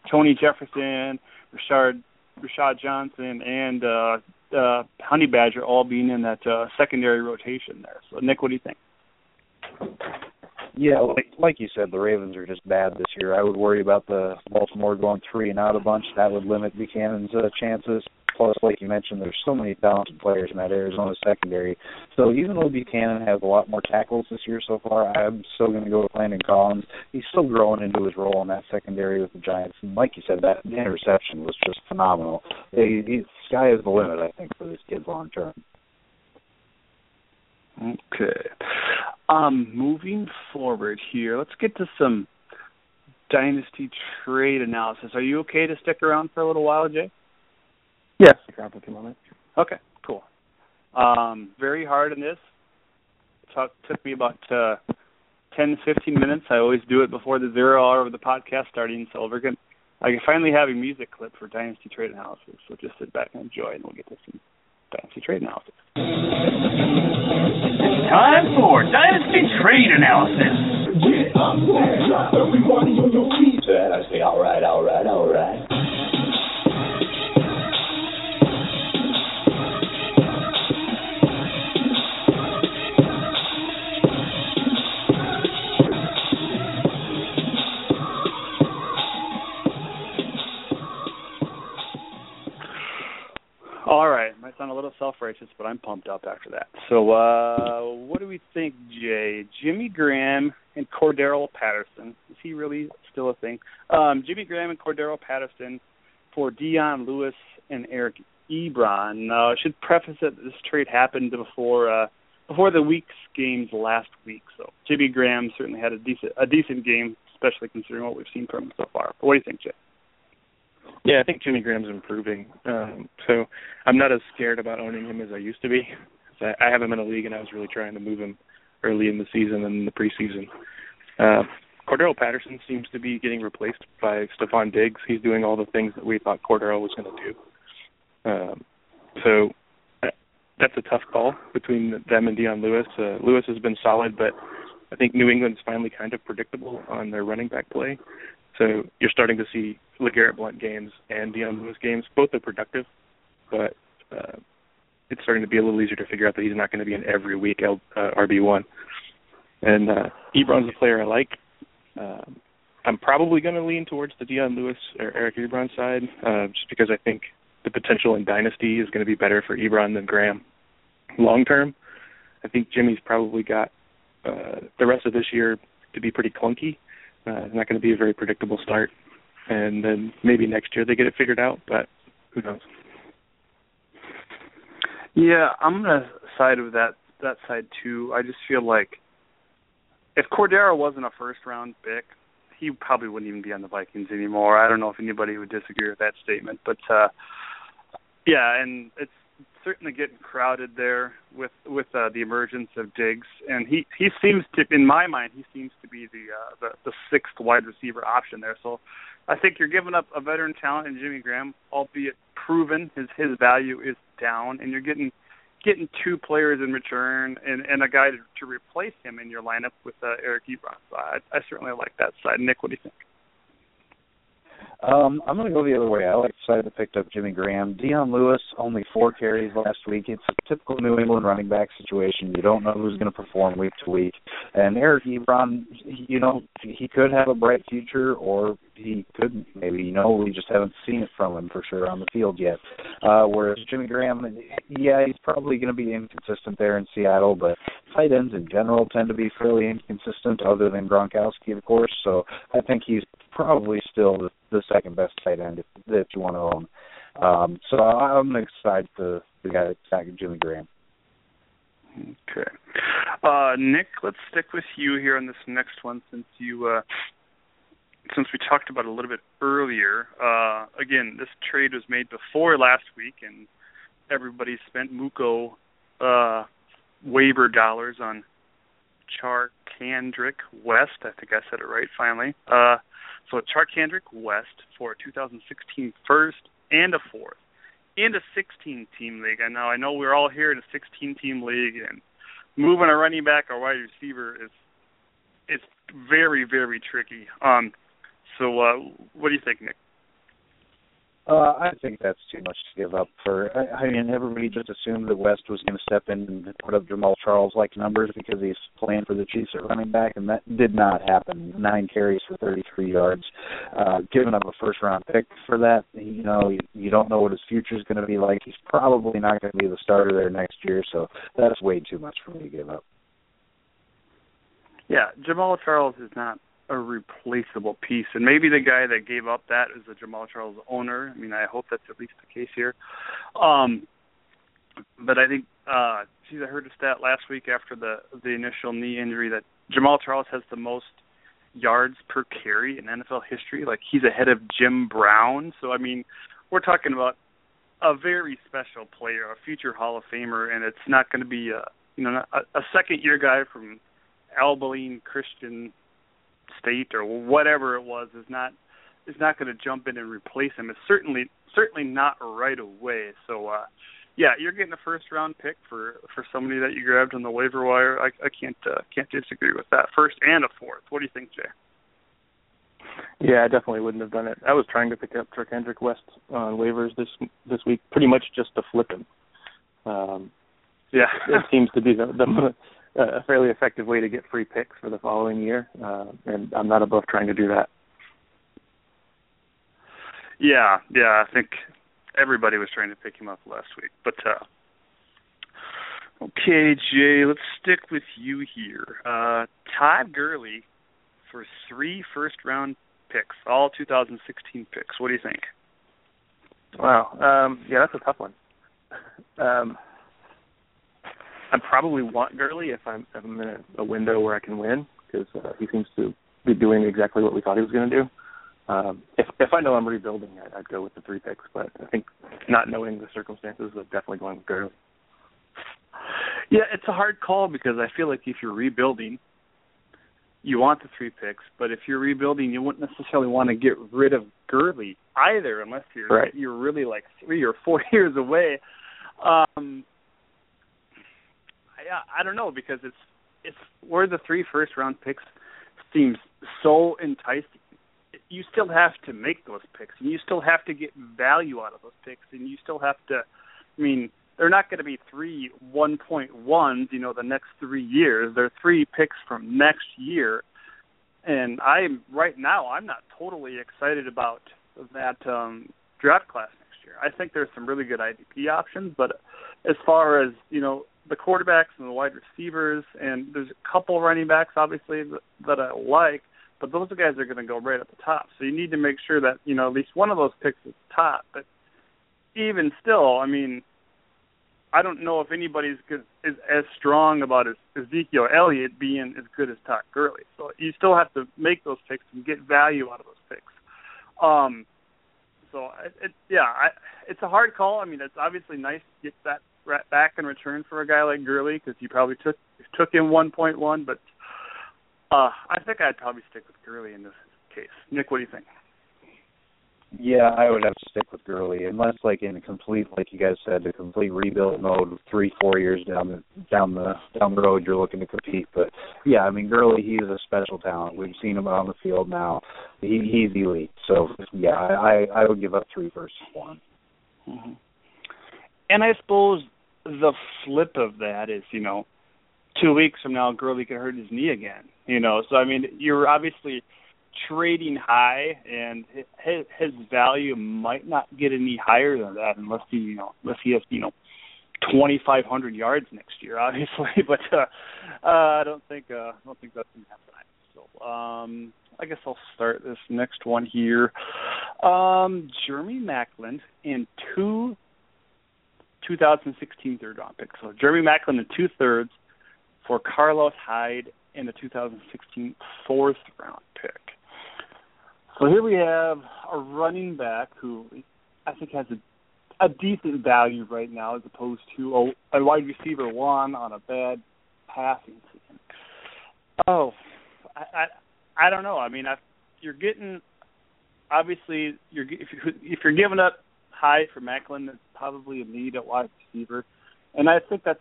Tony Jefferson, Rashard Rashad Johnson, and uh, uh, Honey Badger all being in that uh, secondary rotation there. So, Nick, what do you think? Yeah, like, like you said, the Ravens are just bad this year. I would worry about the Baltimore going three and out a bunch. That would limit Bucannon's uh, chances. Plus, like you mentioned, there's so many talented players in that Arizona secondary. So even though Bucannon has a lot more tackles this year so far, I'm still going to go with Landon Collins. He's still growing into his role in that secondary with the Giants. And like you said, that interception was just phenomenal. He, he, sky is the limit, I think, for this kid long term. Okay. Um, moving forward here, let's get to some dynasty trade analysis. Are you okay to stick around for a little while, Jay? Yes, stick around for a few moments. Okay, cool. Um, very hard in this. It took me about uh, 10, 15 minutes. I always do it before the zero hour of the podcast starting, so we're going I can finally have a music clip for Dynasty Trade Analysis, so just sit back and enjoy, and we'll get to some Dynasty Trade Analysis. Time for Dynasty Trade Analysis. Everybody on your feet. I say, all right, all right, all right. Sound a little self-righteous, but I'm pumped up after that. So, uh, what do we think, Jay? Jimmy Graham and Cordarrelle Patterson. Is he really still a thing? Um, Jimmy Graham and Cordarrelle Patterson for Dion Lewis and Eric Ebron. Uh, I should preface that this trade happened before uh, before the week's games last week. So Jimmy Graham certainly had a decent a decent game, especially considering what we've seen from him so far. But what do you think, Jay? Yeah, I think Jimmy Graham's improving. Um, so I'm not as scared about owning him as I used to be. I, I have him in a league, and I was really trying to move him early in the season and in the preseason. Uh, Cordarrelle Patterson seems to be getting replaced by Stefon Diggs. He's doing all the things that we thought Cordarrelle was going to do. Um, so uh, that's a tough call between them and Dion Lewis. Uh, Lewis has been solid, but I think New England's finally kind of predictable on their running back play. So you're starting to see LeGarrette Blount games and Dion Lewis games. Both are productive, but uh, it's starting to be a little easier to figure out that he's not going to be an every week L, uh, RB one. And uh, Ebron's a player I like. Uh, I'm probably going to lean towards the Dion Lewis or Eric Ebron side, uh, just because I think the potential in dynasty is going to be better for Ebron than Graham long term. I think Jimmy's probably got uh, the rest of this year to be pretty clunky. Uh, it's not going to be a very predictable start, and then maybe next year they get it figured out, but who knows? Yeah, I'm gonna side with that that side too. I just feel like if Cordarrelle wasn't a first round pick, he probably wouldn't even be on the Vikings anymore. I don't know if anybody would disagree with that statement, but uh yeah, and it's certainly getting crowded there with with uh, the emergence of Diggs, and he he seems to, in my mind, he seems to be the uh, the, the sixth wide receiver option there. So I think you're giving up a veteran talent in Jimmy Graham, albeit proven his his value is down, and you're getting getting two players in return and and a guy to, to replace him in your lineup with uh, Eric Ebron. So I, I certainly like that side. Nick, what do you think? Um, I'm going to go the other way. I like side that picked up Jimmy Graham. Dion Lewis, only four carries last week. It's a typical New England running back situation. You don't know who's going to perform week to week. And Eric Ebron, you know, he could have a bright future, or he could maybe. You know, we just haven't seen it from him for sure on the field yet. Uh, whereas Jimmy Graham, yeah, he's probably going to be inconsistent there in Seattle, but tight ends in general tend to be fairly inconsistent, other than Gronkowski, of course. So I think he's probably still the, the second best tight end that you want to own. Um, so I'm excited to the guy that's Jimmy Graham. Okay. Uh, Nick, let's stick with you here on this next one since you uh, since we talked about it a little bit earlier. Uh, again, this trade was made before last week, and everybody spent Muko uh, waiver dollars on Charcandrick West. I think I said it right finally. Uh, so Charcandrick West for a 2016 first and a fourth in a 16 team league. I know I know we're all here in a 16 team league and moving a running back or wide receiver is it's very very tricky. Um so uh what do you think Nick? Uh, I think that's too much to give up for. I, I mean, everybody just assumed that West was going to step in and put up Jamaal Charles like numbers because he's playing for the Chiefs at running back, and that did not happen. Nine carries for 33 yards, uh, giving up a first round pick for that. You know, you, you don't know what his future is going to be like. He's probably not going to be the starter there next year, so that's way too much for me to give up. Yeah, Jamaal Charles is not a replaceable piece. And maybe the guy that gave up that is the Jamaal Charles owner. I mean, I hope that's at least the case here. Um, but I think, uh, geez, I heard a stat last week after the the initial knee injury that Jamaal Charles has the most yards per carry in NFL history. Like he's ahead of Jim Brown. So I mean, we're talking about a very special player, a future Hall of Famer, and it's not going to be a you know a, a second year guy from Abilene Christian State or whatever it was is not is not going to jump in and replace him. It's certainly certainly not right away. So uh yeah, you're getting a first round pick for for somebody that you grabbed on the waiver wire. I I can't uh, can't disagree with that. First and a fourth. What do you think, Jay? Yeah, I definitely wouldn't have done it. I was trying to pick up Charcandrick West on waivers this this week, pretty much just to flip him. Um, yeah, it seems to be the, the a fairly effective way to get free picks for the following year, uh, and I'm not above trying to do that. Yeah, yeah, I think everybody was trying to pick him up last week, but uh okay, Jay, let's stick with you here. Uh Todd Gurley for three first round picks, all 2016 picks. What do you think? Wow, um, yeah, that's a tough one. <laughs> Um, I probably want Gurley if I'm if I'm in a, a window where I can win because uh, he seems to be doing exactly what we thought he was going to do. Um, if if I know I'm rebuilding, I'd, I'd go with the three picks. But I think not knowing the circumstances, I'm definitely going with Gurley. Yeah, it's a hard call because I feel like if you're rebuilding, you want the three picks. But if you're rebuilding, you wouldn't necessarily want to get rid of Gurley either, unless you're right. you're really like three or four <laughs> years away. Um, I, I don't know because it's it's where the three first round picks seems so enticing. You still have to make those picks, and you still have to get value out of those picks, and you still have to. I mean, they're not going to be three one point ones. You know, the next three years. They're three picks from next year, and I'm right now. I'm not totally excited about that um, draft class next year. I think there's some really good IDP options, but as far as you know, the quarterbacks and the wide receivers, and there's a couple running backs obviously that, I like, but those guys are going to go right at the top. So you need to make sure that you know at least one of those picks is top. But even still, I mean, I don't know if anybody's is as strong about Ezekiel Elliott being as good as Todd Gurley. So you still have to make those picks and get value out of those picks. Um, so it, it yeah, I, it's a hard call. I mean, it's obviously nice to get that back in return for a guy like Gurley because you probably took took him 1.1, but uh, I think I'd probably stick with Gurley in this case. Nick, what do you think? Yeah, I would have to stick with Gurley, unless like in a complete, like you guys said, the complete rebuild mode, three, four years down the down the down the road, you're looking to compete. But yeah, I mean Gurley, he's a special talent. We've seen him on the field now. He he's elite. So yeah, I I, I would give up three versus one. Mm-hmm. And I suppose the flip of that is, you know, two weeks from now, Gurley could hurt his knee again. You know, so I mean, you're obviously trading high, and his, his value might not get any higher than that unless he, you know, unless he has, you know, 2,500 yards next year, <laughs> obviously. But uh, uh, I don't think uh, I don't think that's gonna happen. So um, I guess I'll start this next one here. Um, Jeremy Maclin in two 2016 third round picks. So Jeremy Maclin in two thirds for Carlos Hyde in the 2016 fourth round pick. So here we have a running back who I think has a, a decent value right now as opposed to a, a wide receiver one on a bad passing season. Oh, I I, I don't know. I mean, I, you're getting obviously you're if you if you're giving up high for Maclin, probably a need at wide receiver, and I think that's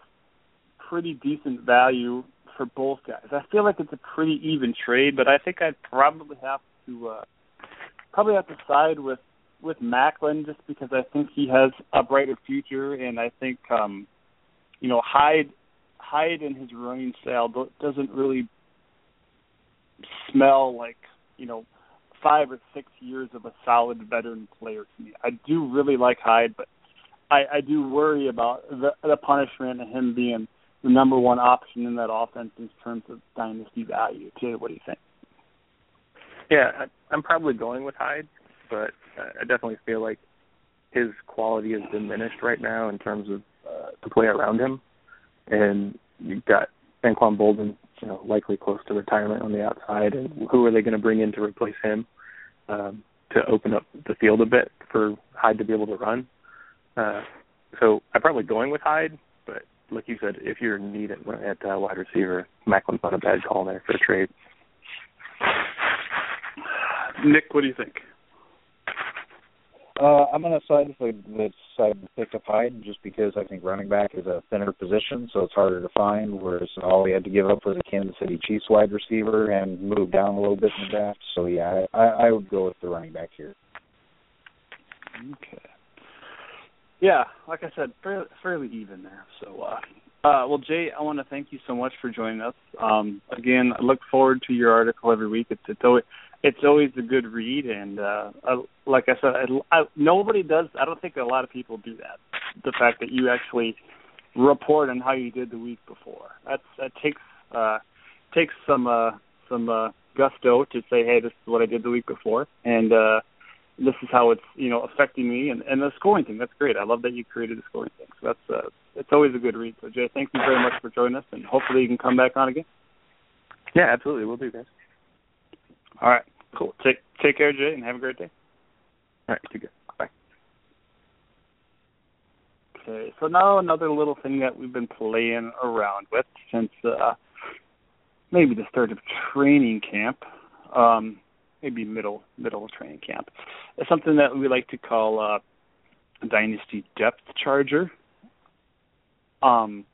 pretty decent value for both guys. I feel like it's a pretty even trade, but I think I'd probably have to uh, probably have to side with with Maclin just because I think he has a brighter future, and I think um, you know Hyde Hyde and his running style doesn't really smell like you know five or six years of a solid veteran player to me. I do really like Hyde, but I, I do worry about the, the punishment and him being the number one option in that offense in terms of dynasty value. Jay, what do you think? Yeah, I'm probably going with Hyde, but I definitely feel like his quality is diminished right now in terms of uh, the play around him, and you've got Anquan Boldin, you know, likely close to retirement on the outside, and who are they going to bring in to replace him um, to open up the field a bit for Hyde to be able to run? Uh, so I'm probably going with Hyde, but like you said, if you're needed at uh, wide receiver, Maclin's not a bad call there for a trade. Nick, what do you think? Uh, I'm going to side with the side to pick up Hyde just because I think running back is a thinner position, so it's harder to find. Whereas all we had to give up was a Kansas City Chiefs wide receiver and move down a little bit in the draft. So yeah, I, I would go with the running back here. Okay. Yeah, like I said, fairly, even there. So, uh, uh, well, Jay, I want to thank you so much for joining us. Um, again, I look forward to your article every week. It's it's always it's always a good read, and uh, I, like I said, I, I, nobody does. I don't think a lot of people do that. The fact that you actually report on how you did the week before that's that takes uh, takes some uh, some uh, gusto to say, hey, this is what I did the week before, and uh, this is how it's you know affecting me and, and the scoring thing. That's great. I love that you created the scoring thing. So that's uh, it's always a good read. So Jay, thank you very much for joining us, and hopefully you can come back on again. Yeah, absolutely. We'll do, guys. All right, cool. Take take care, Jay, and have a great day. All right, you good. Bye. Okay, so now another little thing that we've been playing around with since uh, maybe the start of training camp. Um, maybe middle middle of training camp. It's something that we like to call uh, a dynasty depth charger. Um,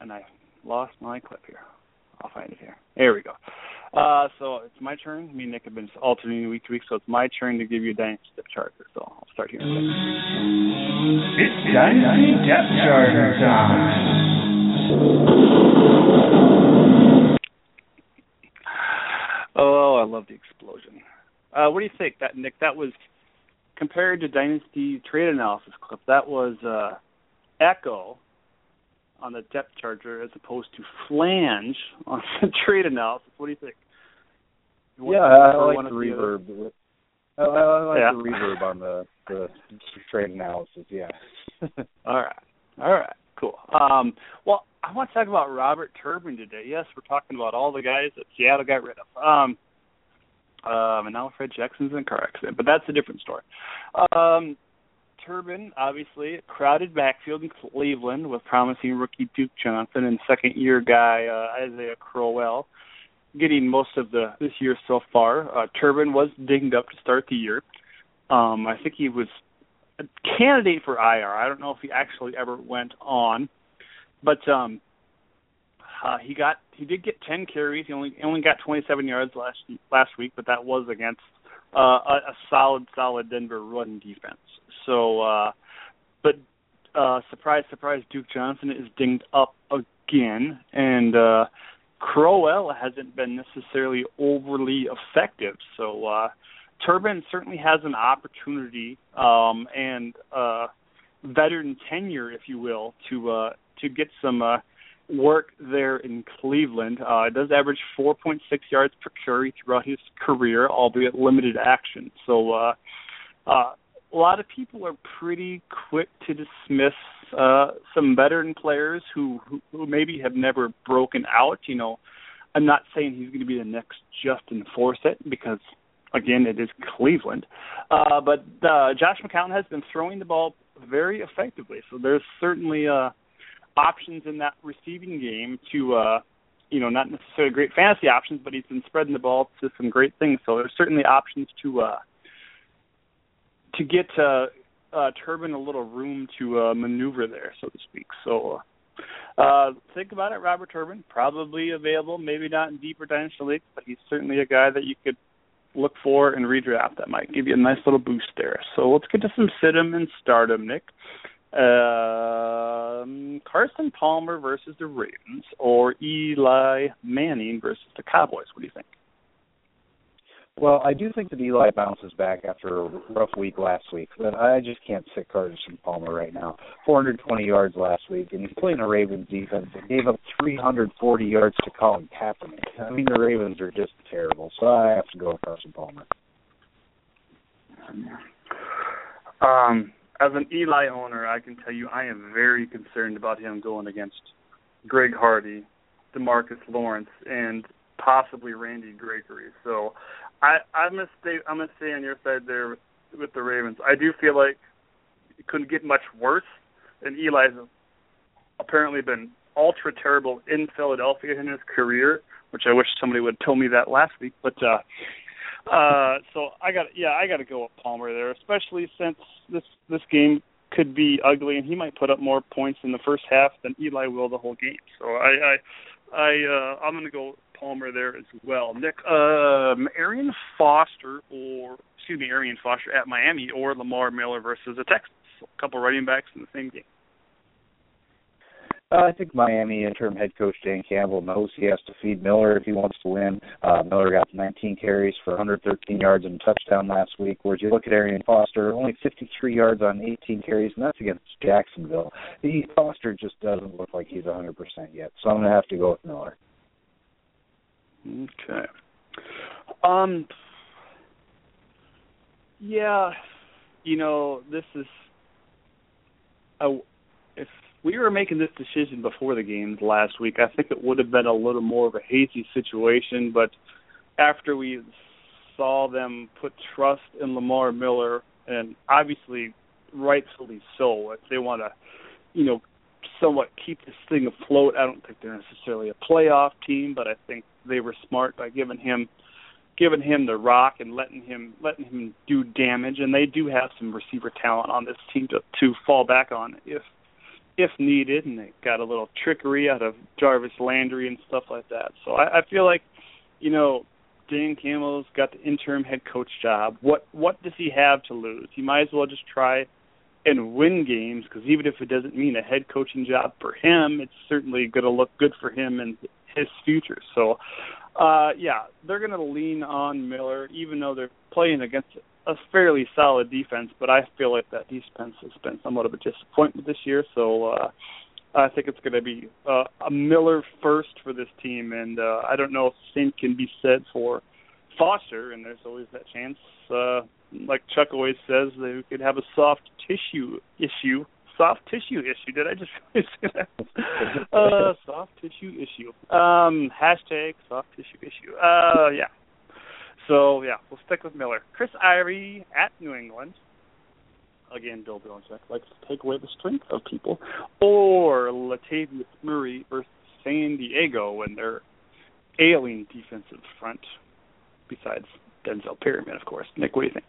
and I lost my clip here. I'll find it here. There we go. Uh, so it's my turn. Me and Nick have been alternating week to week, so it's my turn to give you a dynasty depth charger. So I'll start here. It's dynasty depth charger time. Oh, I love the explosion. Uh, what do you think, that Nick? That was compared to Dynasty trade analysis clip. That was uh, Echo on the depth charger as opposed to Flange on <laughs> the trade analysis. What do you think? You yeah, I like the reverb. I, I like yeah. the reverb on the the trade analysis. Yeah. <laughs> All right. All right. Cool. Um, well, I want to talk about Robert Turbin today. Yes, we're talking about all the guys that Seattle got rid of. Um, um, and now Fred Jackson's in a car accident, but that's a different story. Um, Turbin, obviously, crowded backfield in Cleveland with promising rookie Duke Johnson and second-year guy uh, Isaiah Crowell. getting most of the this year so far. Uh, Turbin was dinged up to start the year. Um, I think he was a candidate for IR. I don't know if he actually ever went on, but um, uh, he got he did get 10 carries. He only only got 27 yards last last week, but that was against uh, a, a solid solid Denver run defense. So, uh, but uh, surprise surprise, Duke Johnson is dinged up again, and uh, Crowell hasn't been necessarily overly effective. So. uh Turbin certainly has an opportunity um, and uh, veteran tenure, if you will, to uh, to get some uh, work there in Cleveland. Uh, does average 4.6 yards per carry throughout his career, albeit limited action. So uh, uh, a lot of people are pretty quick to dismiss uh, some veteran players who, who who maybe have never broken out. You know, I'm not saying he's going to be the next Justin Forsett because again, it is Cleveland. Uh, but uh, Josh McCown has been throwing the ball very effectively, so there's certainly uh, options in that receiving game to, uh, you know, not necessarily great fantasy options, but he's been spreading the ball to some great things. So there's certainly options to uh, to get uh, uh, Turbin a little room to uh, maneuver there, so to speak. So. Uh, think about it, Robert Turbin. Probably available, maybe not in deeper dynasty leagues, but he's certainly a guy that you could look for and redraft that might give you a nice little boost there. So let's get to some situm and stardom, Nick. Um, Carson Palmer versus the Ravens or Eli Manning versus the Cowboys. What do you think? Well, I do think that Eli bounces back after a rough week last week, but I just can't sit Carson Palmer right now. 420 yards last week, and he's playing a Ravens defense that gave up 340 yards to Colin Kaepernick. I mean, the Ravens are just terrible, so I have to go with Carson Palmer. Um, as an Eli owner, I can tell you I am very concerned about him going against Greg Hardy, Demarcus Lawrence, and possibly Randy Gregory. So I I'm gonna stay I'm gonna stay on your side there with, the Ravens. I do feel like it couldn't get much worse, and Eli's apparently been ultra terrible in Philadelphia in his career, which I wish somebody would tell me that last week. But uh uh so I got yeah, I gotta go with Palmer there, especially since this this game could be ugly and he might put up more points in the first half than Eli will the whole game. So I I I uh I'm gonna go Palmer there as well. Nick, um, Arian Foster or excuse me, Arian Foster at Miami or Lamar Miller versus the Texans. A couple running backs in the same game. Uh, I think Miami interim head coach Dan Campbell knows he has to feed Miller if he wants to win. Uh, Miller got 19 carries for 113 yards and a touchdown last week. Whereas you look at Arian Foster, only 53 yards on 18 carries, and that's against Jacksonville. He, Foster just doesn't look like he's 100% yet, so I'm going to have to go with Miller. Okay. Um. Yeah, you know this is. A, if we were making this decision before the games last week, I think it would have been a little more of a hazy situation. But after we saw them put trust in Lamar Miller, and obviously rightfully so, if they want to, you know, somewhat keep this thing afloat. I don't think they're necessarily a playoff team, but I think they were smart by giving him giving him the rock and letting him letting him do damage and they do have some receiver talent on this team to to fall back on if if needed and they got a little trickery out of Jarvis Landry and stuff like that. So I, I feel like, you know, Dan Campbell's got the interim head coach job. What what does he have to lose? He might as well just try and win games because even if it doesn't mean a head coaching job for him, it's certainly going to look good for him and his future. So, uh, yeah, they're going to lean on Miller, even though they're playing against a fairly solid defense. But I feel like that defense has been somewhat of a disappointment this year. So, uh, I think it's going to be uh, a Miller first for this team, and uh, I don't know if the same can be said for Foster. And there's always that chance, uh, like Chuck always says, they could have a soft tissue issue soft tissue issue. Did I just <laughs> say that? uh, soft tissue issue. Um, hashtag soft tissue issue. Uh, yeah. So yeah, we'll stick with Miller. Chris Ivory at New England. Again, Bill Belichick likes to take away the strength of people. Or Latavius Murray versus San Diego when they're ailing defensive front besides Denzel Perryman, of course. Nick, what do you think?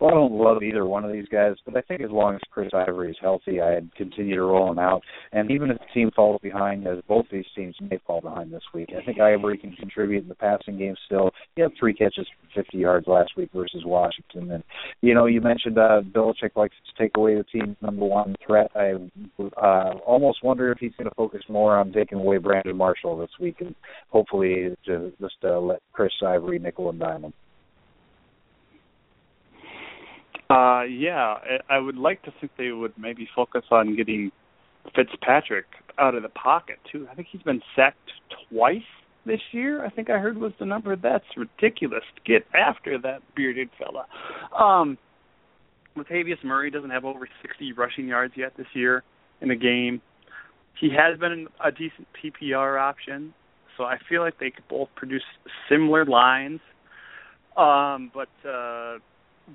Well, I don't love either one of these guys, but I think as long as Chris Ivory is healthy, I'd continue to roll him out. And even if the team falls behind, as both these teams may fall behind this week, I think Ivory can contribute in the passing game still. He had three catches for 50 yards last week versus Washington. And, you know, you mentioned uh, Belichick likes to take away the team's number one threat. I uh, almost wonder if he's going to focus more on taking away Brandon Marshall this week and hopefully just, just uh, let Chris Ivory nickel and dime him. Uh, yeah, I would like to think they would maybe focus on getting Fitzpatrick out of the pocket too. I think he's been sacked twice this year. I think I heard was the number. That's ridiculous. Get after that bearded fella. Um, Latavius Murray doesn't have over 60 rushing yards yet this year in a game. He has been a decent PPR option, so I feel like they could both produce similar lines. Um, but uh,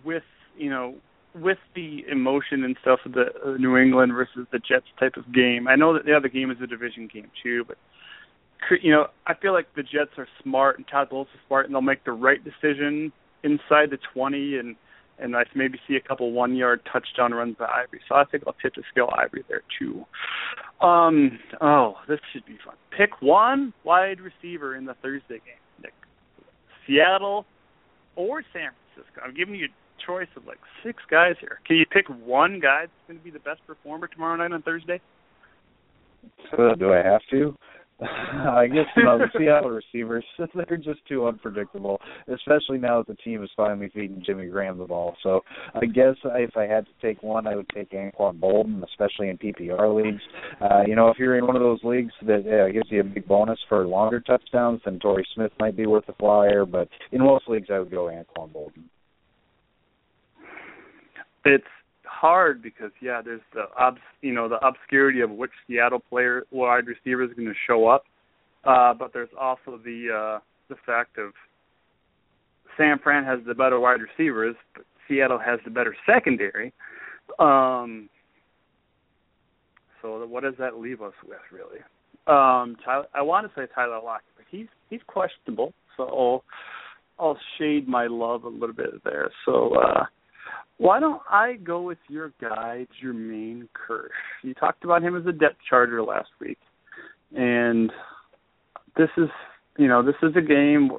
with you know, with the emotion and stuff of the uh, New England versus the Jets type of game, I know that the other game is a division game too, but you know, I feel like the Jets are smart and Todd Bowles is smart, and they'll make the right decision inside the 20, and and I maybe see a couple one yard touchdown runs by Ivory. So I think I'll tip to scale Ivory there too. Um, oh, this should be fun. Pick one wide receiver in the Thursday game, Nick. Seattle or San Francisco. I'm giving you choice of like six guys here. Can you pick one guy that's going to be the best performer tomorrow night on Thursday? So do I have to? <laughs> I guess you know, the Seattle receivers <laughs> they're just too unpredictable, especially now that the team is finally feeding Jimmy Graham the ball. So I guess if I had to take one, I would take Anquan Boldin, especially in PPR leagues. Uh, you know, if you're in one of those leagues that uh, gives you a big bonus for longer touchdowns, then Torrey Smith might be worth a flyer. But in most leagues, I would go Anquan Boldin. It's hard because yeah, there's the obs you know the obscurity of which Seattle player wide receiver is going to show up, uh, but there's also the uh, the fact of San Fran has the better wide receivers, but Seattle has the better secondary. Um, so what does that leave us with really? Um, Tyler, I want to say Tyler Lockett, but he's he's questionable, so I'll, I'll shade my love a little bit there. So. uh why don't I go with your guy, Jermaine Kearse? You talked about him as a depth charger last week, and this is, you know, this is a game.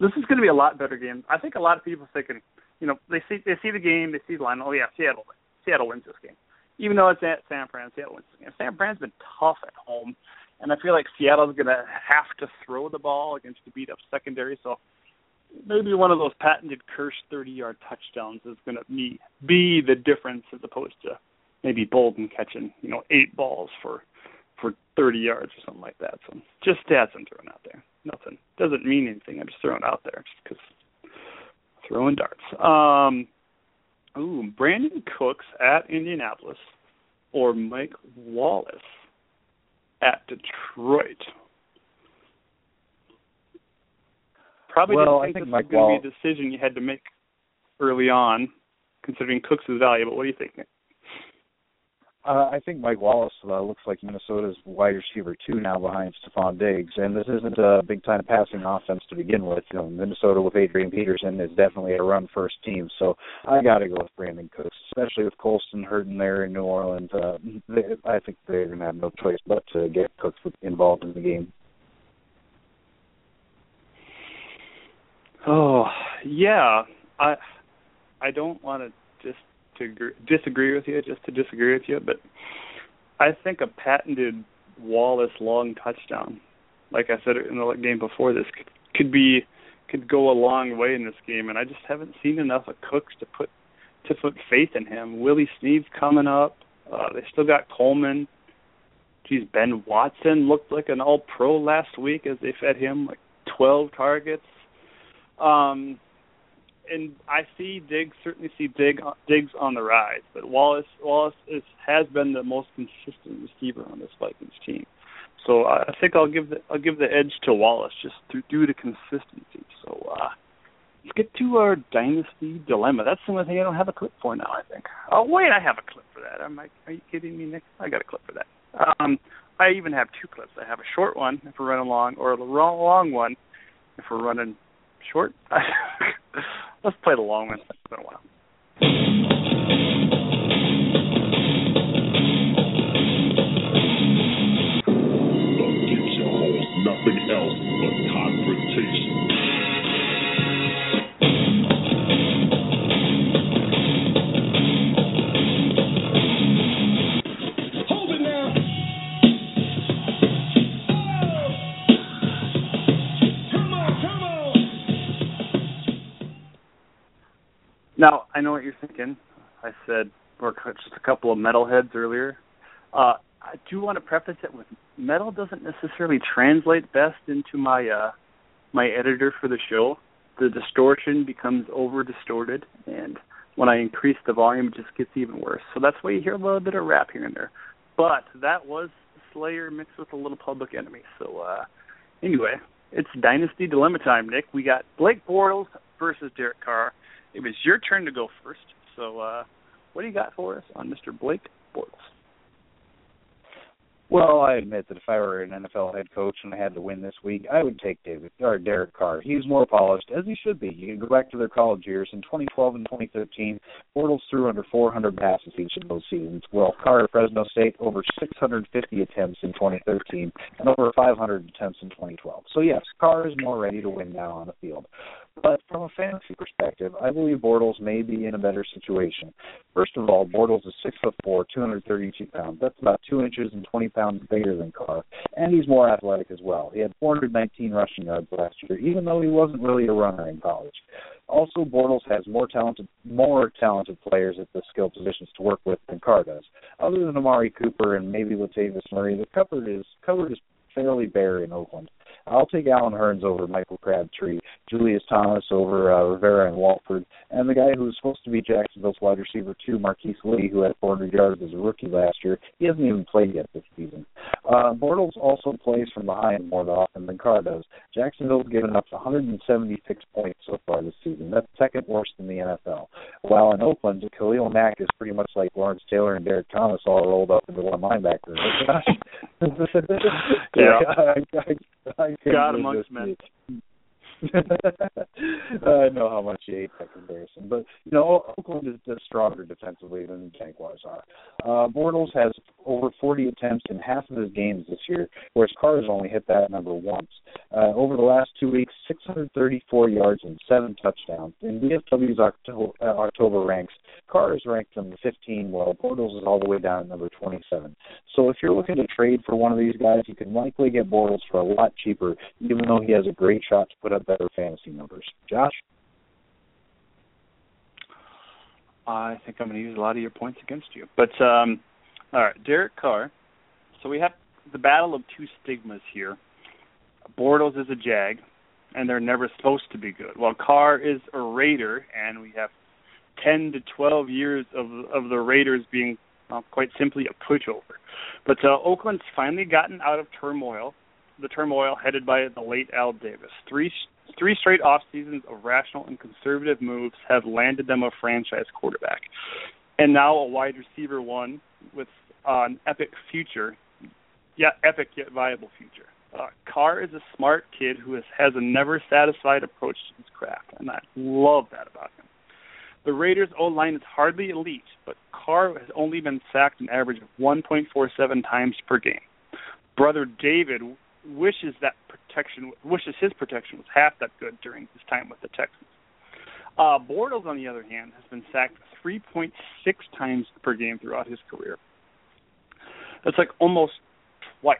This is going to be a lot better game. I think a lot of people thinking, you know, they see they see the game, they see the line. Oh yeah, Seattle, Seattle wins this game, even though it's at San Fran. Seattle wins this game. San Fran's been tough at home, and I feel like Seattle's going to have to throw the ball against the beat up secondary. So maybe one of those patented Kearse 30 yard touchdowns is going to be be the difference as opposed to maybe Boldin catching you know eight balls for for 30 yards or something like that. So just stats I'm throwing out there. Nothing doesn't mean anything. I'm just throwing out there just because throwing darts. Um, ooh, Brandin Cooks at Indianapolis or Mike Wallace at Detroit. Probably well, didn't think, think this was going to be a decision you had to make early on, considering Cooks' value. But what do you think? Nick? Uh, I think Mike Wallace uh, looks like Minnesota's wide receiver two now behind Stefon Diggs, and this isn't a big time passing offense to begin with. You know, Minnesota with Adrian Peterson is definitely a run first team, so I got to go with Brandin Cooks, especially with Colston hurting there in New Orleans. Uh, they, I think they're going to have no choice but to get Cooks involved in the game. Oh yeah, I I don't want to just to disagree with you just to disagree with you, but I think a patented Wallace long touchdown, like I said in the game before this, could, could be could go a long way in this game, and I just haven't seen enough of Cooks to put to put faith in him. Willie Snead's coming up. Uh, they still got Coleman. Geez, Ben Watson looked like an All Pro last week as they fed him like 12 targets. Um, and I see Diggs certainly see Dig, Diggs on the rise, but Wallace Wallace is, has been the most consistent receiver on this Vikings team. So I think I'll give the I'll give the edge to Wallace just through due to consistency. So uh, let's get to our dynasty dilemma. That's the only thing I don't have a clip for now. I think. Oh wait, I have a clip for that. Am I? Are you kidding me, Nick? I got a clip for that. Um, I even have two clips. I have a short one if we're running long, or a long one if we're running short. <laughs> Let's play the long one. It's been a while. I know what you're thinking. I said we're just a couple of metalheads earlier. Uh, I do want to preface it with metal doesn't necessarily translate best into my uh, my editor for the show. The distortion becomes over distorted, and when I increase the volume, it just gets even worse. So that's why you hear a little bit of rap here and there. But that was Slayer mixed with a little Public Enemy. So uh, anyway, it's Dynasty Dilemma time, Nick. We got Blake Bortles versus Derek Carr. It was your turn to go first. So uh, what do you got for us on Mr. Blake Bortles? Well, I admit that if I were an NFL head coach and I had to win this week, I would take David or Derek Carr. He's more polished, as he should be. You can go back to their college years. In 2012 and 2013, Bortles threw under 400 passes each of those seasons. Well, Carr at Fresno State over 650 attempts in 2013 and over 500 attempts in 2012. So yes, Carr is more ready to win now on the field. But from a fantasy perspective, I believe Bortles may be in a better situation. First of all, Bortles is six foot four, 232 pounds. That's about two inches and 20 pounds bigger than Carr, and he's more athletic as well. He had 419 rushing yards last year, even though he wasn't really a runner in college. Also, Bortles has more talented, more talented players at the skill positions to work with than Carr does. Other than Amari Cooper and maybe Latavius Murray, the cupboard is cupboard is fairly bare in Oakland. I'll take Allen Hurns over Michael Crabtree, Julius Thomas over uh, Rivera and Walford, and the guy who was supposed to be Jacksonville's wide receiver too, Marquise Lee, who had 400 yards as a rookie last year. He hasn't even played yet this season. Uh, Bortles also plays from behind more often than Carr does. Jacksonville's given up 176 points so far this season. That's second worst in the NFL. While in Oakland, Khalil Mack is pretty much like Lawrence Taylor and Derrick Thomas all rolled up into one linebacker. <laughs> Yeah. <laughs> I, I, I God amongst men. <laughs> I know how much you hate that comparison, but you know Oakland is stronger defensively than the Jaguars are. Uh, Bortles has over 40 attempts in half of his games this year, whereas Carr has only hit that number once. Uh, over the last two weeks, 634 yards and seven touchdowns. In DFW's October, uh, October ranks, Carr is ranked number 15, while Bortles is all the way down at number 27. So if you're looking to trade for one of these guys, you can likely get Bortles for a lot cheaper, even though he has a great shot to put up better fantasy numbers. Josh? I think I'm going to use a lot of your points against you. But um, all right, Derek Carr. So we have the battle of two stigmas here. Bortles is a Jag, and they're never supposed to be good. While Carr is a Raider, and we have 10 to 12 years of of the Raiders being well, quite simply a pushover. But uh, Oakland's finally gotten out of turmoil, the turmoil headed by the late Al Davis. Three three straight off seasons of rational and conservative moves have landed them a franchise quarterback, and now a wide receiver one with uh, an epic future, yet epic yet viable future. Uh, Carr is a smart kid who has, has a never satisfied approach to his craft, and I love that about him. The Raiders' O line is hardly elite, but Carr has only been sacked an average of 1.47 times per game. Brother David wishes that protection wishes his protection was half that good during his time with the Texans. Uh, Bortles, on the other hand, has been sacked 3.6 times per game throughout his career. That's like almost twice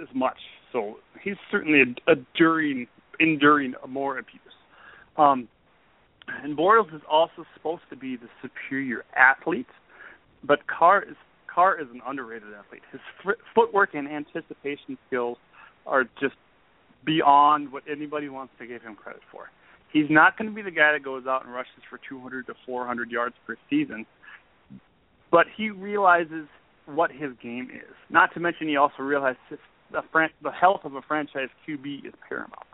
as much. So he's certainly a, a enduring, enduring more abuse. Um, and Bortles is also supposed to be the superior athlete, but Carr is Carr is an underrated athlete. His footwork and anticipation skills are just beyond what anybody wants to give him credit for. He's not going to be the guy that goes out and rushes for 200 to 400 yards per season, but he realizes what his game is. Not to mention, he also realizes the, fran- the health of a franchise QB is paramount.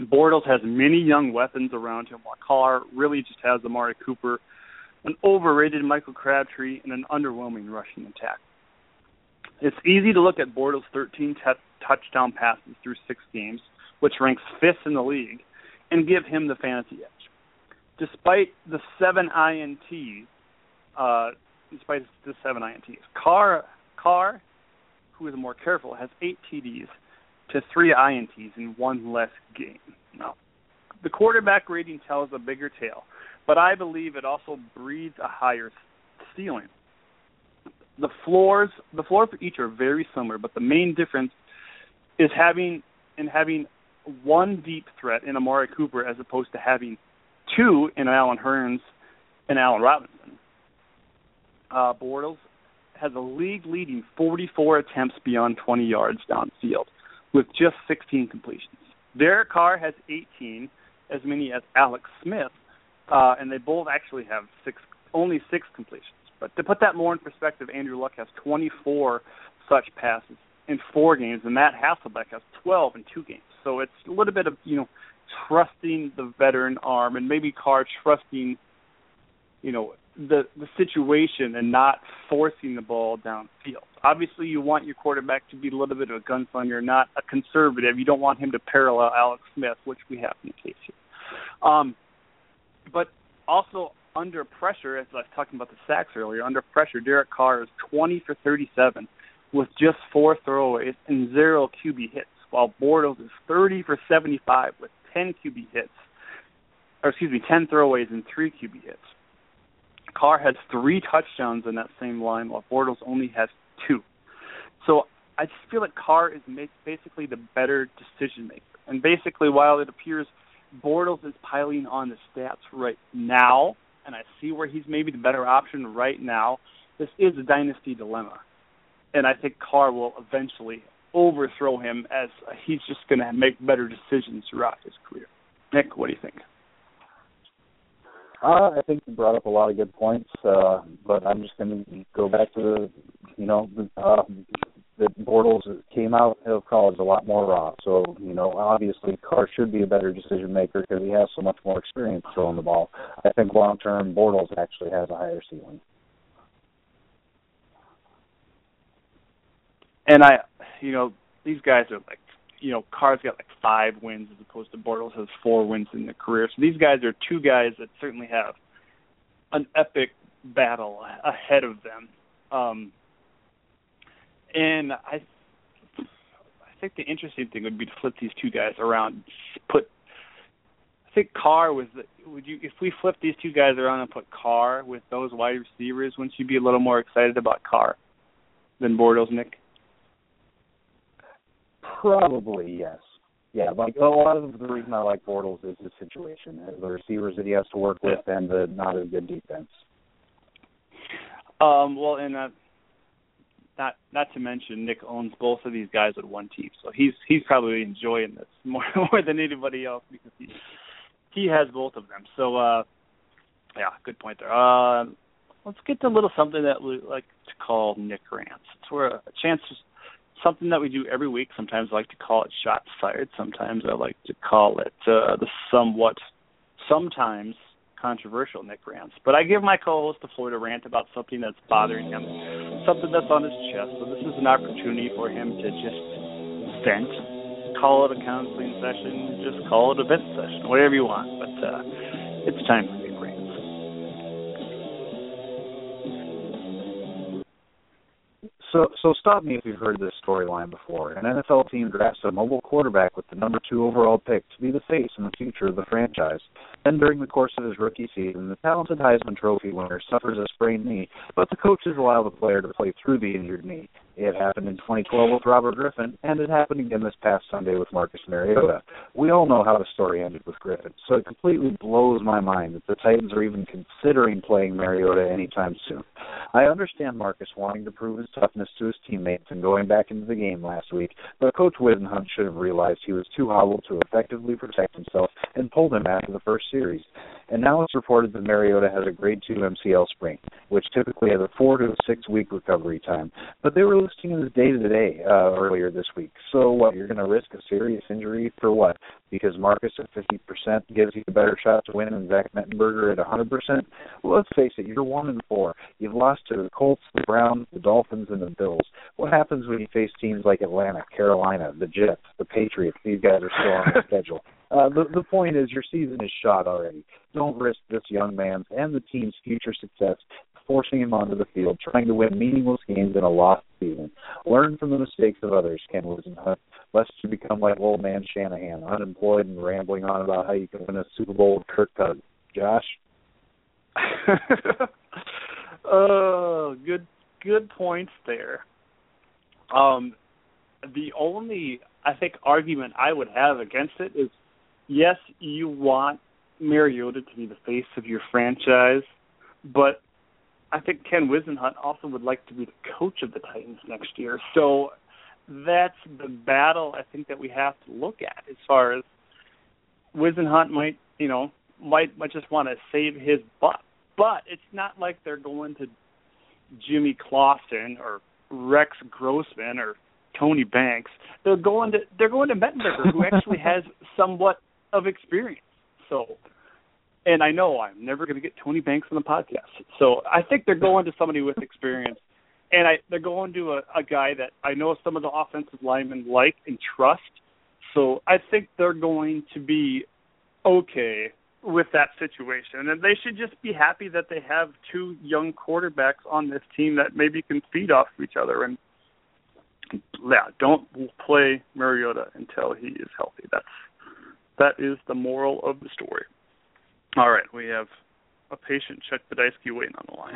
Bortles has many young weapons around him, Carr really just has Amari Cooper, an overrated Michael Crabtree, and an underwhelming rushing attack. It's easy to look at Bortles' 13 t- touchdown passes through six games, which ranks fifth in the league, and give him the fantasy edge. Despite the seven INTs, uh, despite the seven INTs, Carr, Carr, who is more careful, has eight TDs to three INTs in one less game. Now, the quarterback rating tells a bigger tale, but I believe it also breeds a higher ceiling. The floors, the floor for each are very similar, but the main difference is having in having one deep threat in Amari Cooper as opposed to having two in Allen Hurns and Allen Robinson. Uh, Bortles has a league-leading 44 attempts beyond 20 yards downfield, with just 16 completions. Derek Carr has 18, as many as Alex Smith, uh, and they both actually have six, only six completions. But to put that more in perspective, Andrew Luck has 24 such passes in four games, and Matt Hasselbeck has 12 in two games. So it's a little bit of you know trusting the veteran arm, and maybe Carr trusting you know the the situation and not forcing the ball downfield. Obviously, you want your quarterback to be a little bit of a gunslinger, not a conservative. You don't want him to parallel Alex Smith, which we have in the case here. Um, but also under pressure, as I was talking about the sacks earlier, under pressure, Derek Carr is 20 for 37 with just four throwaways and zero QB hits, while Bortles is 30 for 75 with 10 QB hits, or excuse me, 10 throwaways and three QB hits. Carr has three touchdowns in that same line, while Bortles only has two. So I just feel like Carr is basically the better decision maker. And basically, while it appears Bortles is piling on the stats right now, and I see where he's maybe the better option right now, this is a dynasty dilemma. And I think Carr will eventually overthrow him as he's just going to make better decisions throughout his career. Nick, what do you think? Uh, I think you brought up a lot of good points, uh, but I'm just going to go back to the, you know, the, uh, that Bortles came out of college a lot more raw. So, you know, obviously Carr should be a better decision maker because he has so much more experience throwing the ball. I think long term Bortles actually has a higher ceiling. And I, you know, these guys are like you know, Carr's got like five wins as opposed to Bortles has four wins in their career. So these guys are two guys that certainly have an epic battle ahead of them. Um, and I, I think the interesting thing would be to flip these two guys around. Put, I think Carr was. The, would you if we flip these two guys around and put Carr with those wide receivers? Wouldn't you be a little more excited about Carr than Bortles, Nick? Probably yes. Yeah, like a lot of the reason I like Bortles is the situation, the receivers that he has to work with, and the not as good defense. Um, well, and uh, not not to mention Nick owns both of these guys with one team, so he's he's probably enjoying this <laughs> more more than anybody else because he he has both of them. So uh, yeah, good point there. Uh, let's get to a little something that we like to call Nick rants. It's where a chance something that we do every week. Sometimes I like to call it shots fired. Sometimes I like to call it uh, the somewhat, sometimes controversial Nick rants. But I give my co-host the floor to rant about something that's bothering him, something that's on his chest. So this is an opportunity for him to just vent. Call it a counseling session, just call it a vent session, whatever you want. But uh, it's time So, so stop me if you've heard this storyline before. An NFL team drafts a mobile quarterback with the number two overall pick to be the face and the future of the franchise. Then, during the course of his rookie season, the talented Heisman Trophy winner suffers a sprained knee, but the coaches allow the player to play through the injured knee. It happened in 2012 with Robert Griffin, and it happened again this past Sunday with Marcus Mariota. We all know how the story ended with Griffin, so it completely blows my mind that the Titans are even considering playing Mariota anytime soon. I understand Marcus wanting to prove his toughness to his teammates and going back into the game last week, but Coach Whisenhunt should have realized he was too hobbled to effectively protect himself and pulled him after the first series. And now it's reported that Mariota has a grade 2 MCL sprain, which typically has a 4 to 6 week recovery time. But they were listing it as day to day earlier this week. So what, you're going to risk a serious injury for what? Because Marcus at 50% gives you a better shot to win and Zach Mettenberger at 100%? Well, let's face it, you're 1 and 4. You've lost to the Colts, the Browns, the Dolphins, and the Bills. What happens when you face teams like Atlanta, Carolina, the Jets, the Patriots? These guys are still on the <laughs> schedule. Uh, the, the point is, your season is shot already. Don't risk this young man's and the team's future success forcing him onto the field, trying to win meaningless games in a lost season. Learn from the mistakes of others, Ken Whisenhunt, lest you become like old man Shanahan, unemployed and rambling on about how you can win a Super Bowl with Kirk Cousins. Josh? <laughs> oh, good good points there. Um, the only I think argument I would have against it is yes, you want Mariota to be the face of your franchise, but I think Ken Whisenhunt also would like to be the coach of the Titans next year. So that's the battle I think that we have to look at as far as Whisenhunt might, you know, might might just want to save his butt. But it's not like they're going to Jimmy Clausen or Rex Grossman or Tony Banks. They're going to they're going to Mettenberger, who actually <laughs> has somewhat of experience. So, and I know I'm never going to get Tony Banks on the podcast. So I think they're going to somebody with experience, and I they're going to a, a guy that I know some of the offensive linemen like and trust. So I think they're going to be okay with that situation, and they should just be happy that they have two young quarterbacks on this team that maybe can feed off each other and yeah, don't play Mariota until he is healthy. That's that is the moral of the story. All right, we have a patient Chuck Badisky waiting on the line.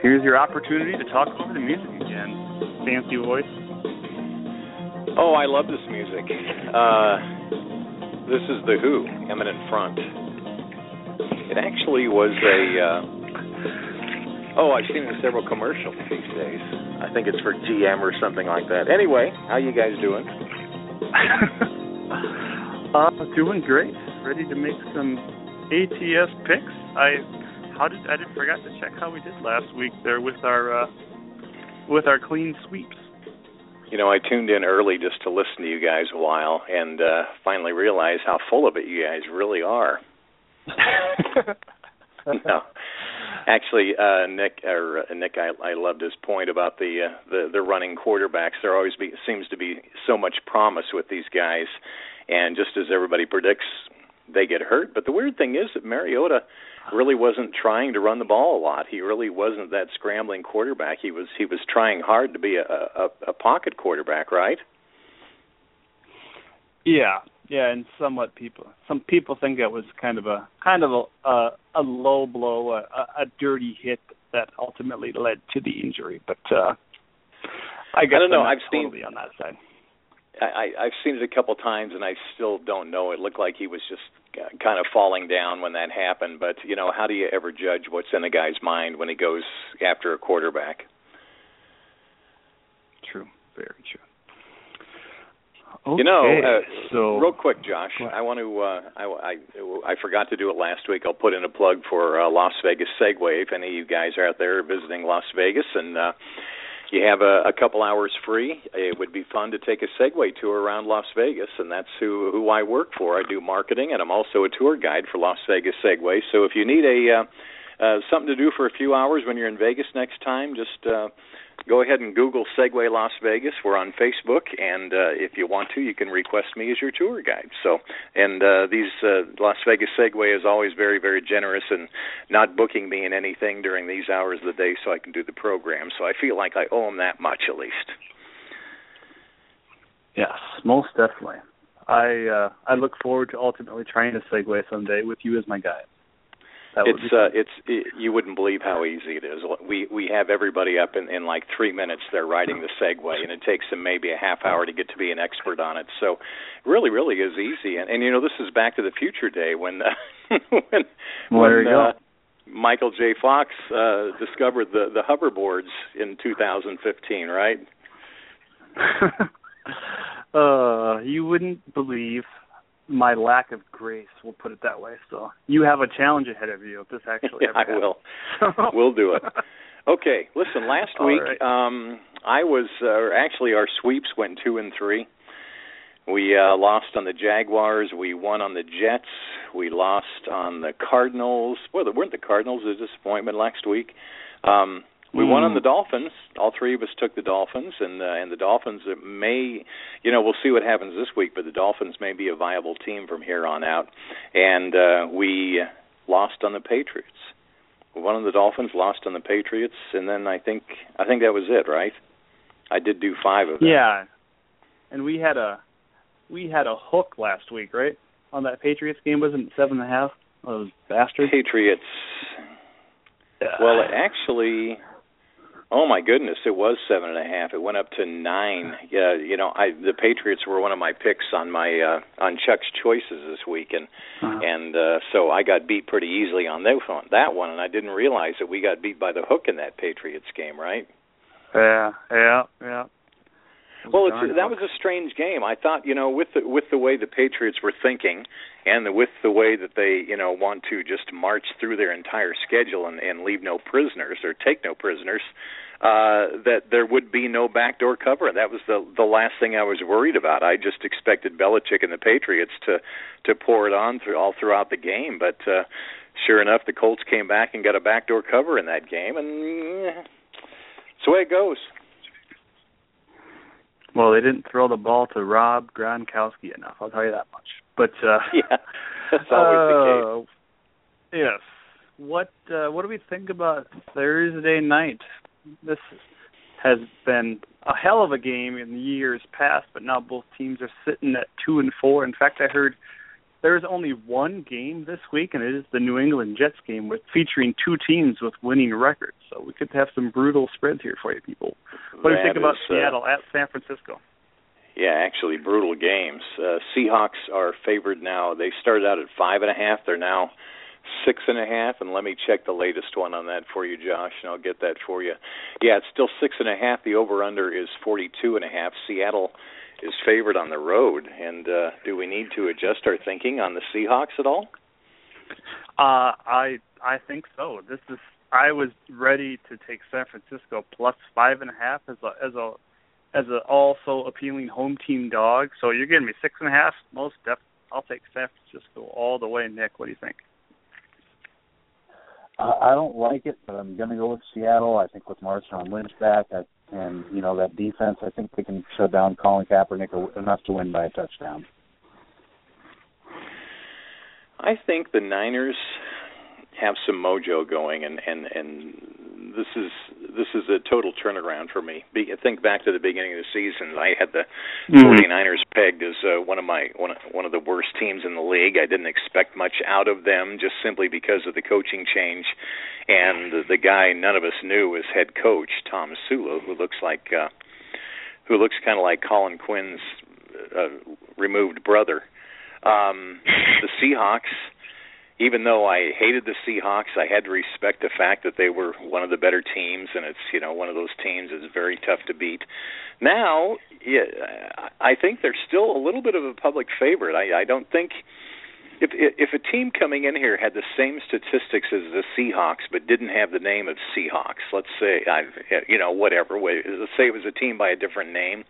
Here's your opportunity to talk over the music again. Fancy voice. Oh, I love this music. Uh, this is The Who, Eminence Front. It actually was a. Uh, oh, I've seen it in several commercials these days. I think it's for GM or something like that. Anyway, how you guys doing? <laughs> uh, doing great. Ready to make some ATS picks. I how did I did forgot to check how we did last week there with our uh, with our clean sweeps. You know, I tuned in early just to listen to you guys a while, and uh, finally realized how full of it you guys really are. <laughs> <laughs> no, actually, uh, Nick or uh, Nick, I, I loved his point about the uh, the the running quarterbacks. There always be seems to be so much promise with these guys, and just as everybody predicts, they get hurt. But the weird thing is that Mariota really wasn't trying to run the ball a lot. He really wasn't that scrambling quarterback. He was he was trying hard to be a a, a pocket quarterback, right? Yeah, yeah, and somewhat people some people think it was kind of a kind of a a, a low blow, a, a dirty hit that ultimately led to the injury. But uh I guess I don't know. I've totally seen on that side. I, I've seen it a couple times, and I still don't know. It looked like he was just kind of falling down when that happened. But you know, how do you ever judge what's in a guy's mind when he goes after a quarterback? True, very true. You know, uh, so real quick, Josh? I want to. Uh, I, I I forgot to do it last week. I'll put in a plug for uh, Las Vegas Segway. If any of you guys are out there visiting Las Vegas and uh, you have a, a couple hours free, it would be fun to take a Segway tour around Las Vegas, and that's who who I work for. I do marketing, and I'm also a tour guide for Las Vegas Segway. So if you need a uh, uh, something to do for a few hours when you're in Vegas next time, just uh, go ahead and Google Segway Las Vegas. We're on Facebook, and uh, if you want to, you can request me as your tour guide. So, and uh, these uh, Las Vegas Segway is always very, very generous and not booking me in anything during these hours of the day, so I can do the program. So I feel like I owe them that much at least. Yes, most definitely. I uh I look forward to ultimately trying to segue someday with you as my guide. That would it's be uh, it's it, you wouldn't believe how easy it is. We we have everybody up in in like three minutes. They're riding the Segway, and it takes them maybe a half hour to get to be an expert on it. So, really, really is easy. And and you know, this is Back to the Future Day when uh, <laughs> when there when you go. uh, Michael J. Fox uh, discovered the the hoverboards in 2015, right? <laughs> uh, you wouldn't believe my lack of grace. We'll put it that way. So you have a challenge ahead of you if this actually. <laughs> I will. <laughs> we'll do it. Okay, listen. Last All week, right. um, I was, uh, actually, our sweeps went two and three. We uh, lost on the Jaguars. We won on the Jets. We lost on the Cardinals. Well, weren't the Cardinals a disappointment last week? Um, we won on the Dolphins. All three of us took the Dolphins, and uh, and the Dolphins may, you know, we'll see what happens this week. But the Dolphins may be a viable team from here on out. And uh, we lost on the Patriots. We won on the Dolphins, lost on the Patriots, and then I think I think that was it, right? I did do five of them. Yeah, and we had a we had a hook last week, right? On that Patriots game, wasn't it seven and a half? Those bastards. Patriots. Well, it actually, oh my goodness, it was seven and a half. It went up to nine. Yeah, you know, I the Patriots were one of my picks on my uh, on Chuck's choices this week, and Uh-huh. and uh, so I got beat pretty easily on that one. That one, and I didn't realize that we got beat by the hook in that Patriots game, right? Yeah, yeah, yeah. Well, it's, that was a strange game. I thought, you know, with the with the way the Patriots were thinking, and the, with the way that they, you know, want to just march through their entire schedule and, and leave no prisoners or take no prisoners, uh, that there would be no backdoor cover. That was the the last thing I was worried about. I just expected Belichick and the Patriots to to pour it on through all throughout the game, but uh, sure enough, the Colts came back and got a backdoor cover in that game, and eh, it's the way it goes. Well, they didn't throw the ball to Rob Gronkowski enough. I'll tell you that much. But uh, <laughs> yeah, that's always uh, Yes. What uh, what do we think about Thursday night? This has been a hell of a game in the years past, but now both teams are sitting at two and four. In fact, I heard there's only one game this week, and it is the New England Jets game, with featuring two teams with winning records. So we could have some brutal spreads here for you people. What do you think about is, uh, Seattle at San Francisco? Yeah, actually, brutal games. Uh, Seahawks are favored now. They started out at five and a half. They're now six and a half. And let me check the latest one on that for you, Josh, and I'll get that for you. Yeah, it's still six and a half. The over/under is forty-two and a half. Seattle is favored on the road. And uh, do we need to adjust our thinking on the Seahawks at all? Uh, I I think so. This is I was ready to take San Francisco plus five and a half as a as a as a also appealing home team dog. So you're giving me six and a half. Most def I'll take San Francisco all the way. Nick, what do you think? Uh, I don't like it, but I'm going to go with Seattle. I think with Marshawn Lynch back, I, and you know that defense, I think they can shut down Colin Kaepernick enough to win by a touchdown. I think the Niners have some mojo going, and and and this is this is a total turnaround for me. Be, think back to the beginning of the season. I had the Mhm. 49ers pegged as uh, one of my one of, one of the worst teams in the league. I didn't expect much out of them just simply because of the coaching change and the, the guy none of us knew was head coach Tom Sula, who looks like uh, who looks kind of like Colin Quinn's uh, removed brother. Um, the Seahawks even though I hated the Seahawks, I had to respect the fact that they were one of the better teams, and it's you know one of those teams that's very tough to beat. Now, yeah, I think they're still a little bit of a public favorite. I, I don't think if if a team coming in here had the same statistics as the Seahawks but didn't have the name of Seahawks, let's say I you know whatever, let's say it was a team by a different name,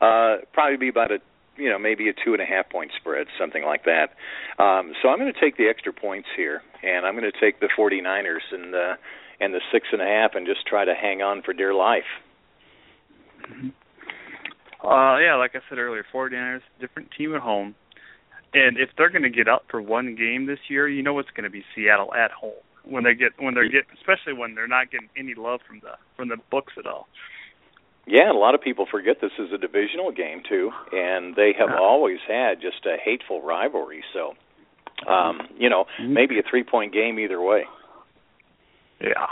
uh, probably be about a you know maybe a two and a half point spread, something like that. Um, so I'm going to take the extra points here, and I'm going to take the 49ers and the and the six and a half, and just try to hang on for dear life. Uh, yeah, like I said earlier, 49ers, different team at home. And if they're going to get up for one game this year, you know it's going to be Seattle at home when they get when they're get especially when they're not getting any love from the from the books at all. Yeah, and a lot of people forget this is a divisional game too, and they have always had just a hateful rivalry. So, um, you know, maybe a three-point game either way. Yeah.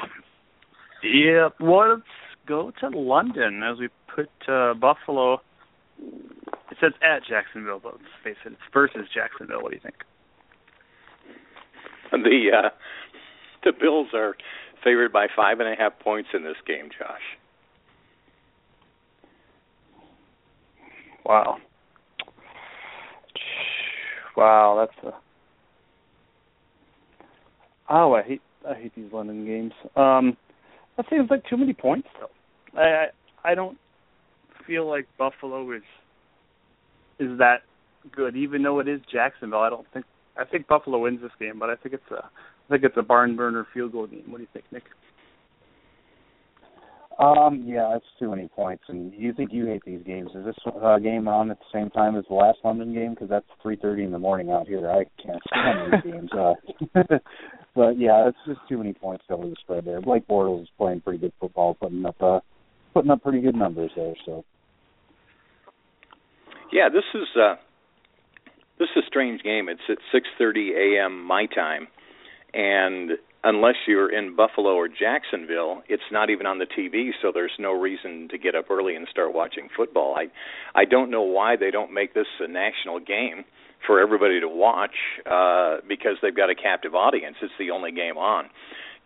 Yeah. Well, let's go to London as we put uh, Buffalo. It says at Jacksonville, but let's face it, it's versus Jacksonville. What do you think? The uh, the Bills are favored by five and a half points in this game, Josh. Wow. Wow, that's a. Oh, I hate I hate these London games. Um, that seems like too many points though. I I, I don't feel like Buffalo is is that good, even though it is Jacksonville. I don't think I think Buffalo wins this game, but I think it's a I think it's a barn burner field goal game. What do you think, Nick? Um, yeah, it's too many points. And you think you hate these games? Is this uh, game on at the same time as the last London game? Because that's three thirty in the morning out here. I can't stand these <laughs> games. Uh, <laughs> but yeah, it's just too many points over the spread there. Blake Bortles is playing pretty good football, putting up uh, putting up pretty good numbers there. So. Yeah, this is uh, this is a strange game. It's at 6:30 a.m. my time, and unless you're in Buffalo or Jacksonville, it's not even on the TV, so there's no reason to get up early and start watching football. I I don't know why they don't make this a national game for everybody to watch uh because they've got a captive audience. It's the only game on.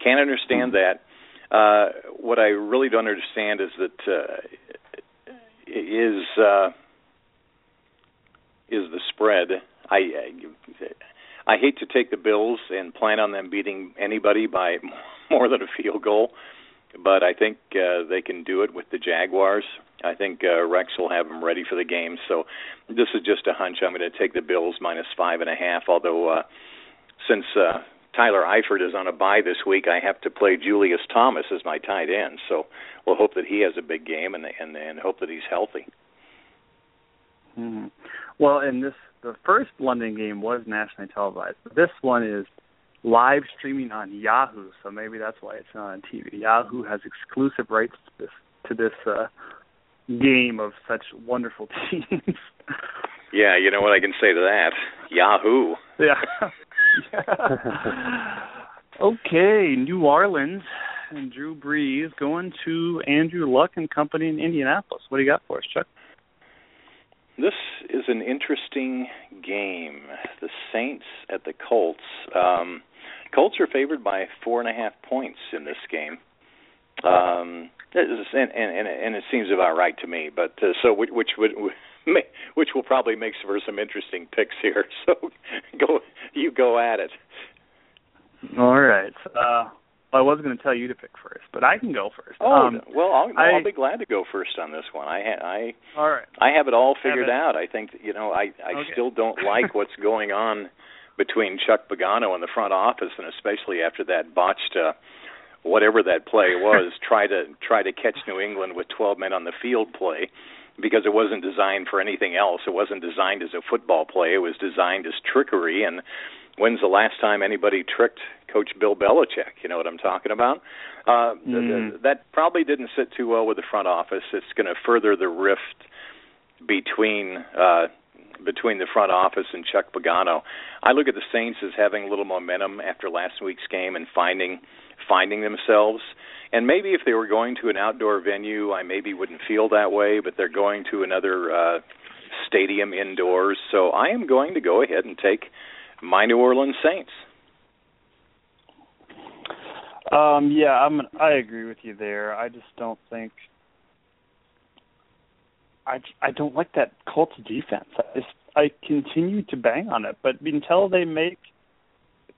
Can't understand that. Uh what I really don't understand is that uh is uh is the spread. I, I hate to take the Bills and plan on them beating anybody by <laughs> more than a field goal, but I think uh, they can do it with the Jaguars. I think uh, Rex will have them ready for the game. So this is just a hunch. I'm going to take the Bills minus five and a half. Although uh, since uh, Tyler Eifert is on a bye this week, I have to play Julius Thomas as my tight end. So we'll hope that he has a big game and and, and hope that he's healthy. Mm-hmm. Well, and this the first London game was nationally televised, but this one is live streaming on Yahoo, so maybe that's why it's not on TV. Yahoo has exclusive rights to this to this uh, game of such wonderful <laughs> teams. Yeah, you know what I can say to that? Yahoo. Yeah. <laughs> okay, New Orleans and Drew Brees going to Andrew Luck and company in Indianapolis. What do you got for us, Chuck? This is an interesting game. The Saints at the Colts. Um, Colts are favored by four and a half points in this game. Um, and, and, and it seems about right to me. But uh, so which, which would which will probably make for some interesting picks here. <laughs> So go you go at it. All right. Uh, I was going to tell you to pick first, but I can go first. Oh um, well, I'll, I, I'll be glad to go first on this one. I ha- I all right. I have it all figured out. I think you know I I Okay. still don't <laughs> like what's going on between Chuck Pagano and the front office, and especially after that botched uh, whatever that play was, <laughs> try to try to catch New England with 12 men on the field play. Because it wasn't designed for anything else. It wasn't designed as a football play. It was designed as trickery. And when's the last time anybody tricked Coach Bill Belichick? You know what I'm talking about? Uh, th- th- Mm. that probably didn't sit too well with the front office. It's going to further the rift between uh, between the front office and Chuck Pagano. I look at the Saints as having a little momentum after last week's game and finding finding themselves. And maybe if they were going to an outdoor venue, I maybe wouldn't feel that way. But they're going to another uh, stadium indoors, so I am going to go ahead and take my New Orleans Saints. Um, yeah, I'm. I agree with you there. I just don't think. I I don't like that Colts defense. I just I continue to bang on it, but until they make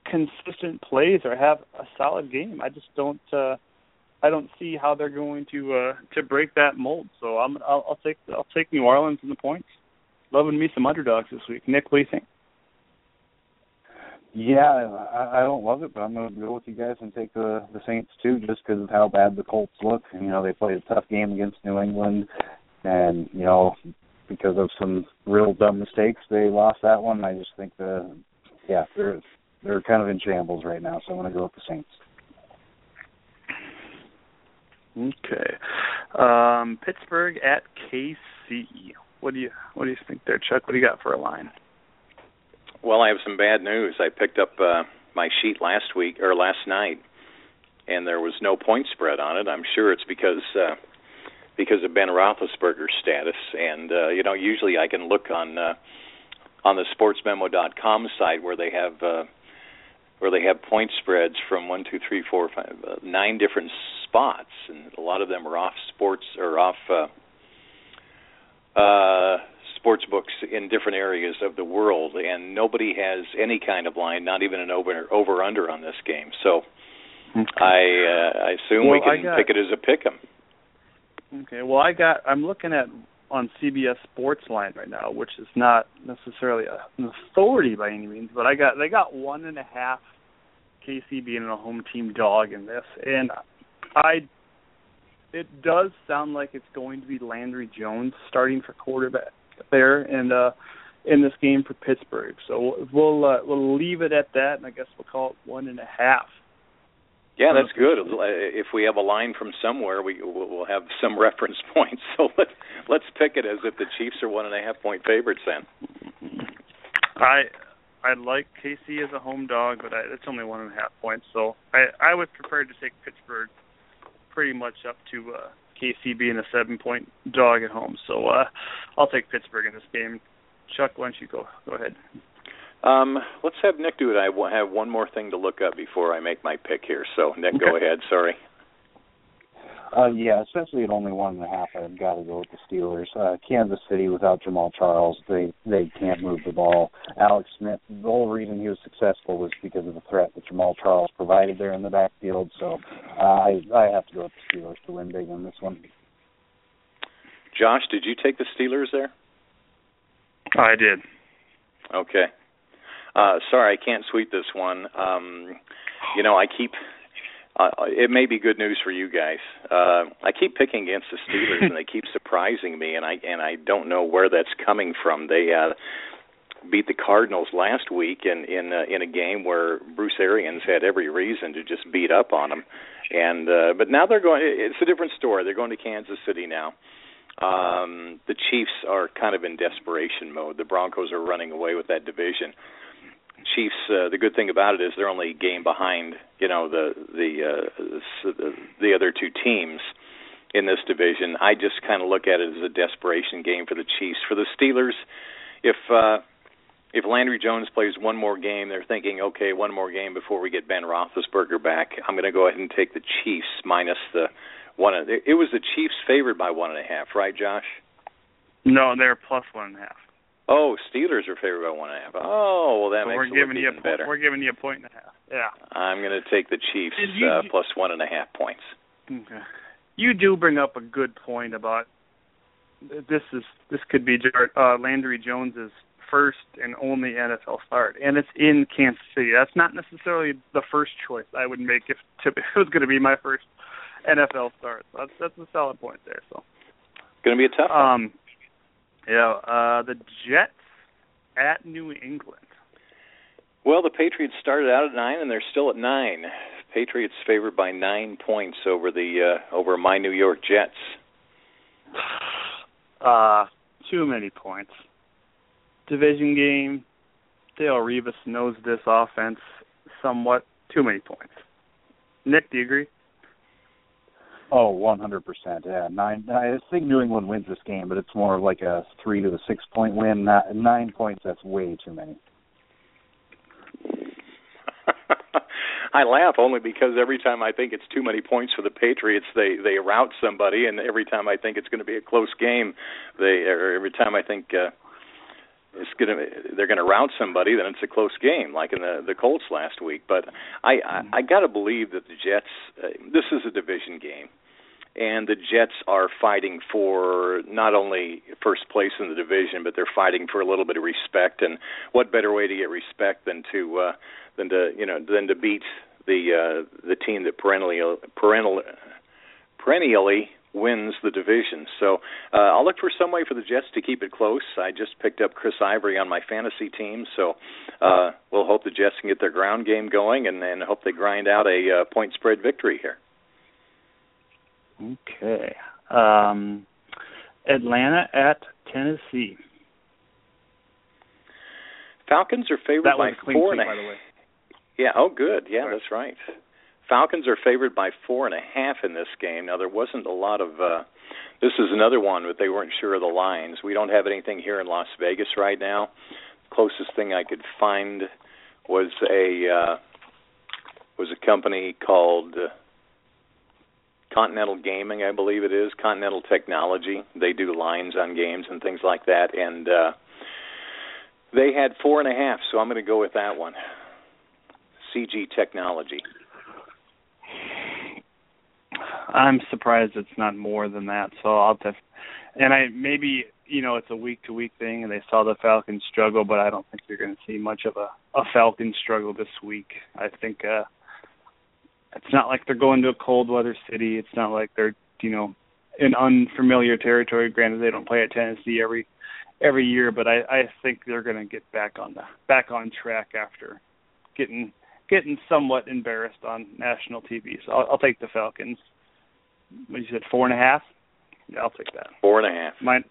consistent plays or have a solid game, I just don't. uh I don't see how they're going to uh to break that mold. So I'm I'll, I'll take I'll take New Orleans in the points. Loving me some underdogs this week. Nick, what do you think? Yeah, I, I don't love it, but I'm going to go with you guys and take the the Saints too, just because of how bad the Colts look. You know, they played a tough game against New England, and you know, because of some real dumb mistakes, they lost that one. I just think the, yeah, they're they're kind of in shambles right now, so I'm going to go with the Saints. Okay. Um, Pittsburgh at KC. What do you what do you think there, Chuck? What do you got for a line? Well, I have some bad news. I picked up uh, my sheet last week or last night, and there was no point spread on it. I'm sure it's because uh, because of Ben Roethlisberger's status. And uh, you know, usually I can look on uh, on the SportsMemo.com site where they have uh, where they have point spreads from one, two, three, four, five, uh, nine different spots, and a lot of them are off sports or off. Uh, uh sports books in different areas of the world, and nobody has any kind of line, not even an over over under on this game. So Okay. I uh, I assume Well, we can got- pick it as a pick 'em. Okay. Well, I got. I'm looking at on CBS Sports Line right now, which is not necessarily a, an authority by any means, but I got they got one and a half KC being a home team dog in this, and I. It does sound like it's going to be Landry Jones starting for quarterback there, and uh in this game for Pittsburgh. So we'll uh, we'll leave it at that, and I guess we'll call it one and a half. Yeah, that's good. If we have a line from somewhere, we we'll we'll have some <laughs> reference points. So let let's pick it as if the Chiefs are one and a half point favorites. Then I I like KC as a home dog, but I, it's only one and a half points, so I I would prefer to take Pittsburgh pretty much up to uh, KC being a seven point dog at home. So uh, I'll take Pittsburgh in this game. Chuck, why don't you go go ahead? um, let's have Nick do it. I have one more thing to look up before I make my pick here. So Nick, go ahead. Sorry. Uh, yeah, especially at only one and a half, I've got to go with the Steelers. Uh, Kansas City without Jamaal Charles, they they can't move the ball. Alex Smith, the whole reason he was successful was because of the threat that Jamaal Charles provided there in the backfield. So uh, I I have to go with the Steelers to win big on this one. Josh, did you take the Steelers there? I did. Okay. Uh sorry, I can't sweep this one. Um you know, I keep uh, it may be good news for you guys. Uh I keep picking against the Steelers and they keep <laughs> surprising me and I and I don't know where that's coming from. They uh beat the Cardinals last week in in uh, in a game where Bruce Arians had every reason to just beat up on them. And uh but now they're going it's a different story. They're going to Kansas City now. Um the Chiefs are kind of in desperation mode. The Broncos are running away with that division. Chiefs uh, the good thing about it is they're only game behind, you know, the the uh the, the other two teams in this division. I just kind of look at it as a desperation game for the Chiefs. For the Steelers, if uh if Landry Jones plays one more game, they're thinking, okay, one more game before we get Ben Roethlisberger back. I'm going to go ahead and take the Chiefs minus the one. It was the Chiefs favored by one and a half, right, Josh? No, they're plus one and a half. Oh, Steelers are favored by one and a half. Oh, well, that so makes we're it look giving you a point. better. We're giving you a point and a half. Yeah. I'm going to take the Chiefs you- uh, plus one and a half points. Okay. You do bring up a good point about this is this could be uh, Landry Jones's first and only NFL start, and it's in Kansas City. That's not necessarily the first choice I would make if, to, <laughs> if it was going to be my first NFL start. So that's that's a solid point there. So Going to be a tough one. um, yeah, uh, the Jets at New England. Well, the Patriots started out at nine, and they're still at nine. Patriots favored by nine points over the uh, over my New York Jets. <sighs> Uh, too many points. Division game. Darrelle Revis knows this offense somewhat. Too many points. Nick, do you agree? Oh, one hundred percent. Yeah, nine. I think New England wins this game, but it's more of like a three to a six point win. Not, nine points. That's way too many. <laughs> I laugh only because every time I think it's too many points for the Patriots, they they rout somebody, and every time I think it's going to be a close game, they or every time I think uh, it's going to they're going to rout somebody, then it's a close game, like in the the Colts last week. But I I, I got to believe that the Jets. Uh, this is a division game. And the Jets are fighting for not only first place in the division, but they're fighting for a little bit of respect. And what better way to get respect than to uh, than to you know than to beat the uh, the team that perennially perennial perennially wins the division. So uh, I'll look for some way for the Jets to keep it close. I just picked up Chris Ivory on my fantasy team, so uh, we'll hope the Jets can get their ground game going and then hope they grind out a uh, point spread victory here. Okay. Um, Atlanta at Tennessee. Falcons are favored That by four and a by the way. Yeah. Oh, good. Yeah, that's right. Falcons are favored by four and a half in this game. Now there wasn't a lot of. uh This is another one, but they weren't sure of the lines. We don't have anything here in Las Vegas right now. Closest thing I could find was a uh was a company called uh, Continental Gaming, I believe it is, Continental Technology. They do lines on games and things like that, and uh, they had four and a half, so I'm going to go with that one. CG Technology. I'm surprised it's not more than that. So I'll just, and I maybe you know it's a week to week thing, and they saw the Falcons struggle, but I don't think you're going to see much of a a Falcons struggle this week. I think uh it's not like they're going to a cold weather city. It's not like they're you know in unfamiliar territory. Granted, they don't play at Tennessee every every year, but I I think they're going to get back on the back on track after getting getting somewhat embarrassed on national TV. So I'll, I'll take the Falcons. What you said, four and a half? Yeah, I'll take that. Four and a half. Mine,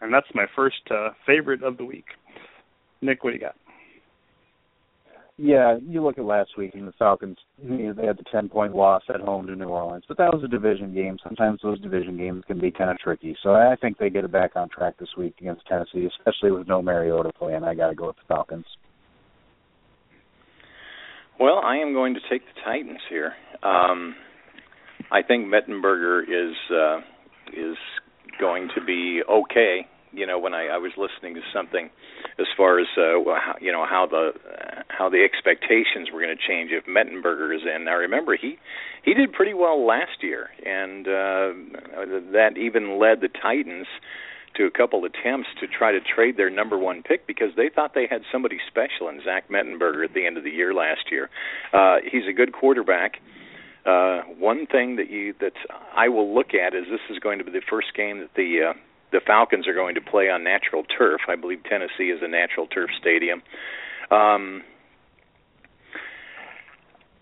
and that's my first uh, favorite of the week. Nick, what do you got? Yeah, you look at last week and the Falcons. You know, they had the ten point loss at home to New Orleans, but that was a division game. Sometimes those division games can be kind of tricky. So I think they get it back on track this week against Tennessee, especially with no Mariota playing. I got to go with the Falcons. Well, I am going to take the Titans here. Um, I think Mettenberger is uh, is going to be okay. You know, when I, I was listening to something as far as uh, you know how the how the expectations were going to change if Mettenberger is in. I remember he he did pretty well last year, and uh, that even led the Titans to a couple attempts to try to trade their number one pick because they thought they had somebody special in Zach Mettenberger at the end of the year last year. Uh, he's a good quarterback. Uh, one thing that you that I will look at is this is going to be the first game that the uh, the Falcons are going to play on natural turf. I believe Tennessee is a natural turf stadium. Um,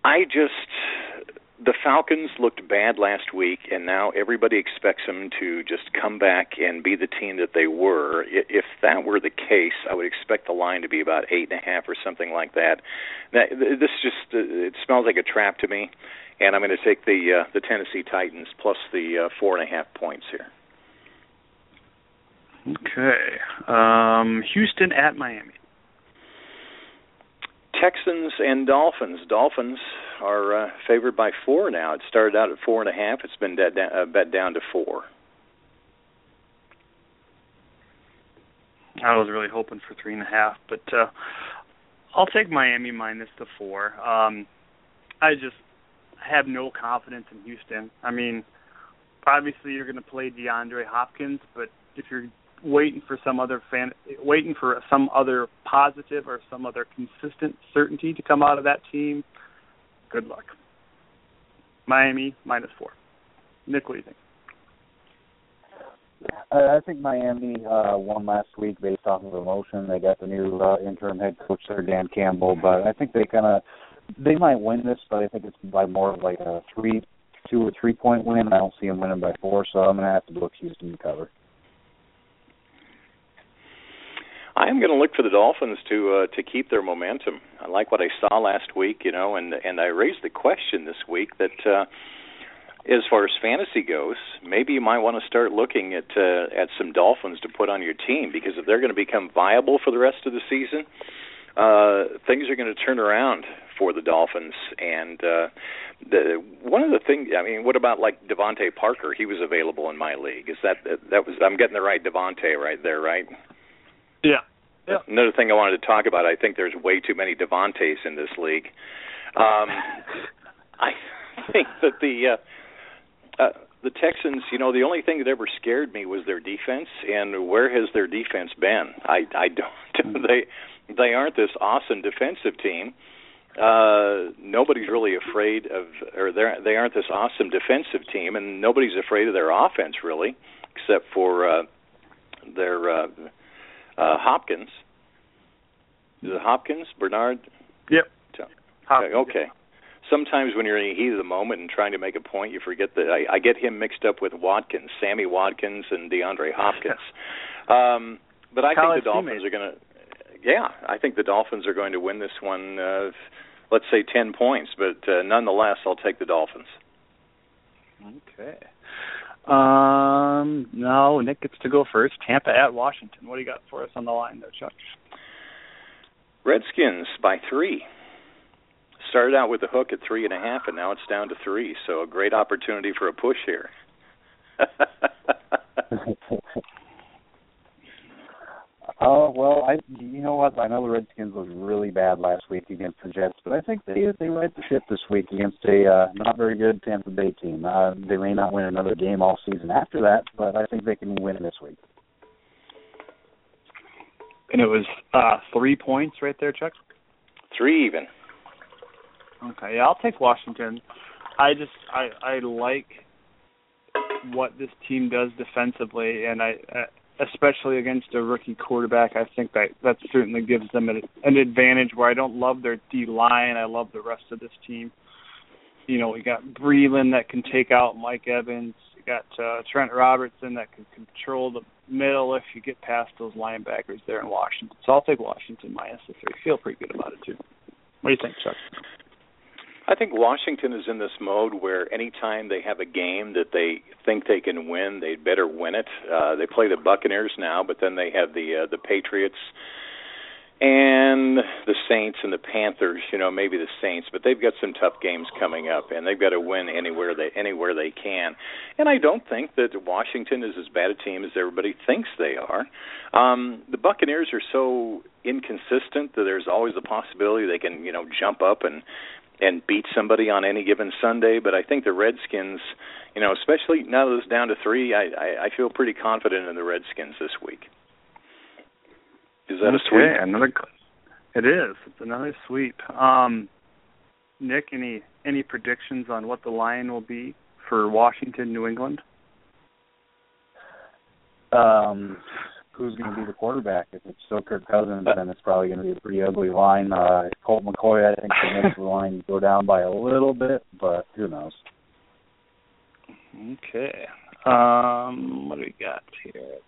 I just the Falcons looked bad last week, and now everybody expects them to just come back and be the team that they were. If that were the case, I would expect the line to be about eight and a half or something like that. Now, this just it smells like a trap to me, and I'm going to take the uh, the Tennessee Titans plus the uh, four and a half points here. Okay, um, Houston at Miami. Texans and Dolphins. Dolphins are uh, favored by four now. It started out at four and a half. It's been bet down, uh, bet down to four. I was really hoping for three and a half, but uh, I'll take Miami minus the four. Um, I just have no confidence in Houston. I mean, obviously you're going to play DeAndre Hopkins, but if you're waiting for some other fan, waiting for some other positive or some other consistent certainty to come out of that team. Good luck. Miami minus four. Nick, what do you think? I think Miami uh, won last week based off of emotion. They got the new uh, interim head coach there, Dan Campbell, but I think they kind of they might win this, but I think it's by more of like a three, two or three point win. I don't see them winning by four, so I'm gonna have to book Houston to cover. I am going to look for the Dolphins to uh, to keep their momentum. I like what I saw last week, you know, and and I raised the question this week that uh, as far as fantasy goes, maybe you might want to start looking at uh, at some Dolphins to put on your team because if they're going to become viable for the rest of the season, uh, things are going to turn around for the Dolphins. And uh, the one of the things, I mean, what about like DeVante Parker? He was available in my league. Is that that was I'm getting the right DeVante right there, right? Yeah. Yeah. Another thing I wanted to talk about, I think there's way too many Devontaes in this league. Um, <laughs> I think that the uh, uh, the Texans, you know, the only thing that ever scared me was their defense, and where has their defense been? I I don't <laughs> they they aren't this awesome defensive team. Uh nobody's really afraid of or they they aren't this awesome defensive team and nobody's afraid of their offense really except for uh their uh uh, Hopkins. Is it Hopkins? Bernard? Yep. Hopkins. Okay. Sometimes when you're in the heat of the moment and trying to make a point, you forget that I, I get him mixed up with Watkins, Sammy Watkins, and DeAndre Hopkins. <laughs> um, but I College think the Dolphins teammate. are going to. Yeah, I think the Dolphins are going to win this one. Uh, let's say ten points, but uh, nonetheless, I'll take the Dolphins. Okay. Um, no, Nick gets to go first. Tampa at Washington. What do you got for us on the line there, Chuck? Redskins by three. started out with a hook at three and a half, and now it's down to three. So a great opportunity for a push here. <laughs> <laughs> Oh well, I you know what? I know the Redskins was really bad last week against the Jets, but I think they they right the ship this week against a uh, not very good Tampa Bay team. Uh, they may not win another game all season after that, but I think they can win this week. And it was uh three points right there, Chuck. Three even. Okay, yeah, I'll take Washington. I just I I like what this team does defensively, and I, especially against a rookie quarterback, I think that that certainly gives them an, an advantage. Where I don't love their D line, I love the rest of this team. You know, we got Breeland that can take out Mike Evans. You got uh, Trent Robertson that can control the middle if you get past those linebackers there in Washington. So I'll take Washington minus the three. Feel pretty good about it too. What do you think, Chuck? I think Washington is in this mode where anytime they have a game that they think they can win, they'd better win it. Uh, they play the Buccaneers now, but then they have the uh, the Patriots and the Saints and the Panthers. You know, maybe the Saints, but they've got some tough games coming up, and they've got to win anywhere they anywhere they can. And I don't think that Washington is as bad a team as everybody thinks they are. Um, the Buccaneers are so inconsistent that there's always a possibility they can you know jump up and and beat somebody on any given Sunday. But I think the Redskins, you know, especially now that it's down to three, I, I, I feel pretty confident in the Redskins this week. Is that okay, a sweep? Another. It is. It's another sweep. Um, Nick, any any predictions on what the line will be for Washington, New England? Um, who's going to be the quarterback. If it's still Kirk Cousins, then it's probably going to be a pretty ugly line. Uh, Colt McCoy, I think, can make the line go down by a little bit, but who knows? Okay. Um, what do we got here?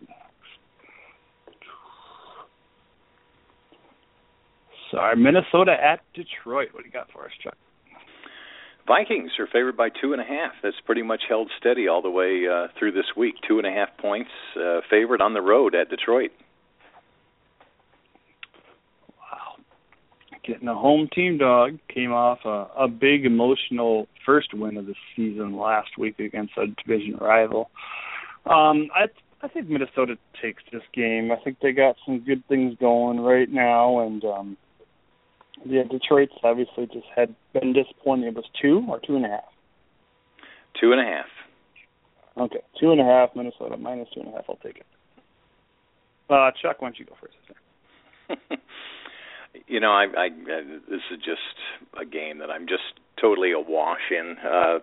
Sorry, Minnesota at Detroit. What do you got for us, Chuck? Vikings are favored by two and a half. That's pretty much held steady all the way uh, through this week. Two and a half points uh, favored on the road at Detroit. Wow, getting a home team dog came off a, a big emotional first win of the season last week against a division rival. Um, I I think Minnesota takes this game. I think they got some good things going right now, and um, yeah, Detroit's obviously just had been disappointing. It was two or two and a half. Two and a half. Okay, two and a half. Minnesota minus two and a half. I'll take it. Uh, Chuck, why don't you go first? <laughs> you know, I, I, I this is just a game that I'm just totally awash in. Uh,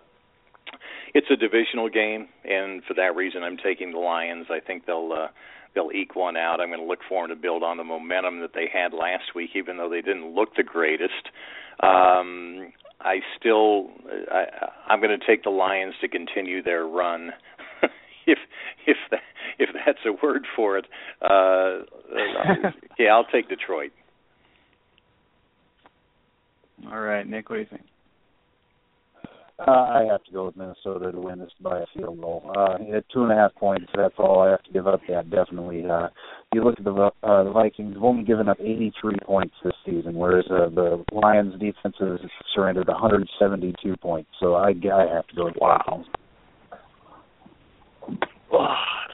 it's a divisional game, and for that reason, I'm taking the Lions. I think they'll uh, they'll eke one out. I'm going to look for them to build on the momentum that they had last week, even though they didn't look the greatest. Um, I still, I, I'm going to take the Lions to continue their run, <laughs> if if that, if that's a word for it. Uh, <laughs> yeah, I'll take Detroit. All right, Nick, what do you think? Uh, I have to go with Minnesota to win this by a field goal. Uh, at two and a half points, that's all I have to give up. Yeah, definitely. Uh, you look at the uh, the Vikings have only given up 83 points this season, whereas uh, the Lions' defense has surrendered 172 points. So I, I have to go with the wow.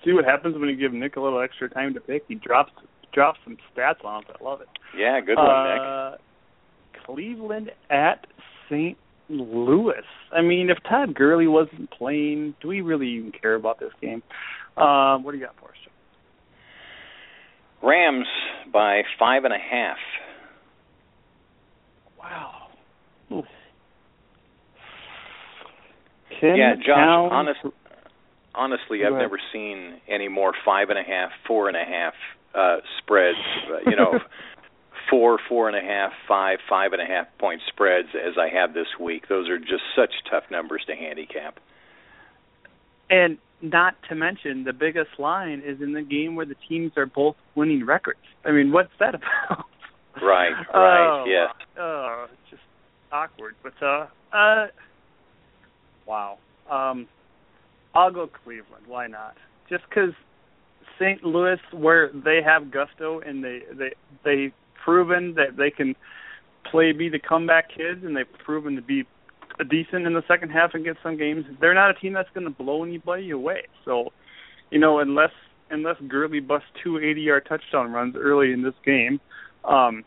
See what happens when you give Nick a little extra time to pick. He drops drops some stats on us. I love it. Yeah, good one, uh, Nick. Cleveland at St. Louis. I mean, if Todd Gurley wasn't playing, do we really even care about this game? Um, what do you got for us? Rams by five and a half. Wow. Oof. Ken yeah, Josh. Honest, honestly, I've never seen any more five and a half, four and a half uh, spreads. Uh, you know, <laughs> four, four and a half, five, five and a half point spreads as I have this week. Those are just such tough numbers to handicap. And not to mention the biggest line is in the game where the teams are both winning records. I mean, what's that <laughs> about? Right, right, oh, yes. Oh, it's just awkward. But uh uh wow. Um I'll go Cleveland. Why not? Just cuz St. Louis where they have gusto and they they they proven that they can play be the comeback kids, and they've proven to be decent in the second half and get some games. They're not a team that's going to blow anybody away. So, you know, unless unless Gurley busts two 80-yard touchdown runs early in this game, um,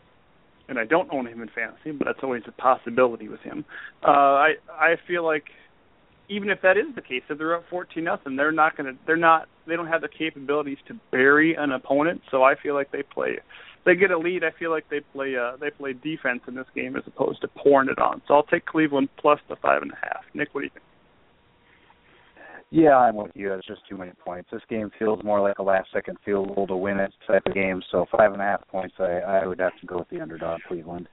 and I don't own him in fantasy, but that's always a possibility with him. Uh, I I feel like even if that is the case, if they're up fourteen nothing, they're not gonna they're not they don't have the capabilities to bury an opponent. So I feel like they play they get a lead. I feel like they play uh they play defense in this game as opposed to pouring it on. So I'll take Cleveland plus the five and a half. Nick, what do you think? Yeah, I'm with you. It's just too many points. This game feels more like a last second field goal to win it type of game. So five and a half points, I, I would have to go with the underdog Cleveland.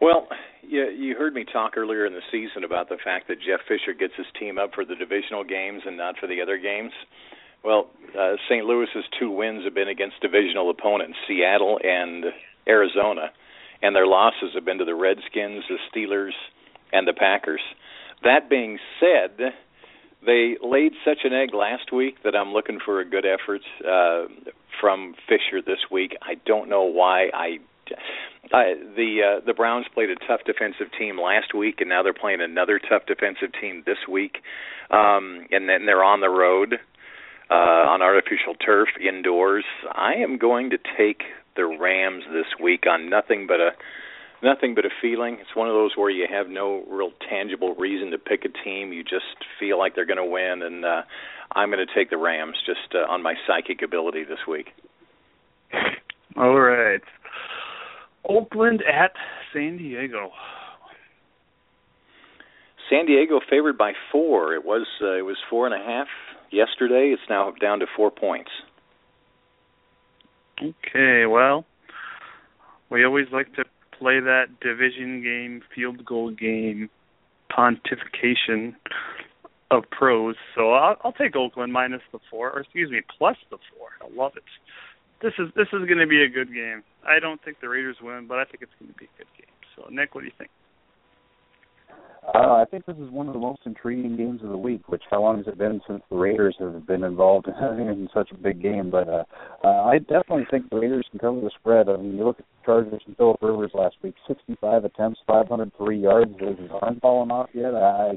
Well, you, you heard me talk earlier in the season about the fact that Jeff Fisher gets his team up for the divisional games and not for the other games. Well, uh, St. Louis's two wins have been against divisional opponents, Seattle and Arizona, and their losses have been to the Redskins, the Steelers, and the Packers. That being said, they laid such an egg last week that I'm looking for a good effort uh, from Fisher this week. I don't know why I uh, the uh, the Browns played a tough defensive team last week, and now they're playing another tough defensive team this week, um, and then they're on the road uh, on artificial turf indoors. I am going to take the Rams this week on nothing but a nothing but a feeling. It's one of those where you have no real tangible reason to pick a team. You just feel like they're going to win, and uh, I'm going to take the Rams just uh, on my psychic ability this week. All right. Oakland at San Diego. San Diego favored by four. It was uh, it was four and a half yesterday. It's now down to four points. Okay, well, we always like to play that division game, field goal game, pontification of pros. So I'll, I'll take Oakland minus the four, or excuse me, plus the four. I love it. This is this is going to be a good game. I don't think the Raiders win, but I think it's going to be a good game. So Nick, what do you think? Uh, I think this is one of the most intriguing games of the week. Which how long has it been since the Raiders have been involved <laughs> in such a big game? But uh, uh, I definitely think the Raiders can cover the spread. I mean, you look at the Chargers and Philip Rivers last week: 65 attempts, 503 yards. Is his arm falling off yet? I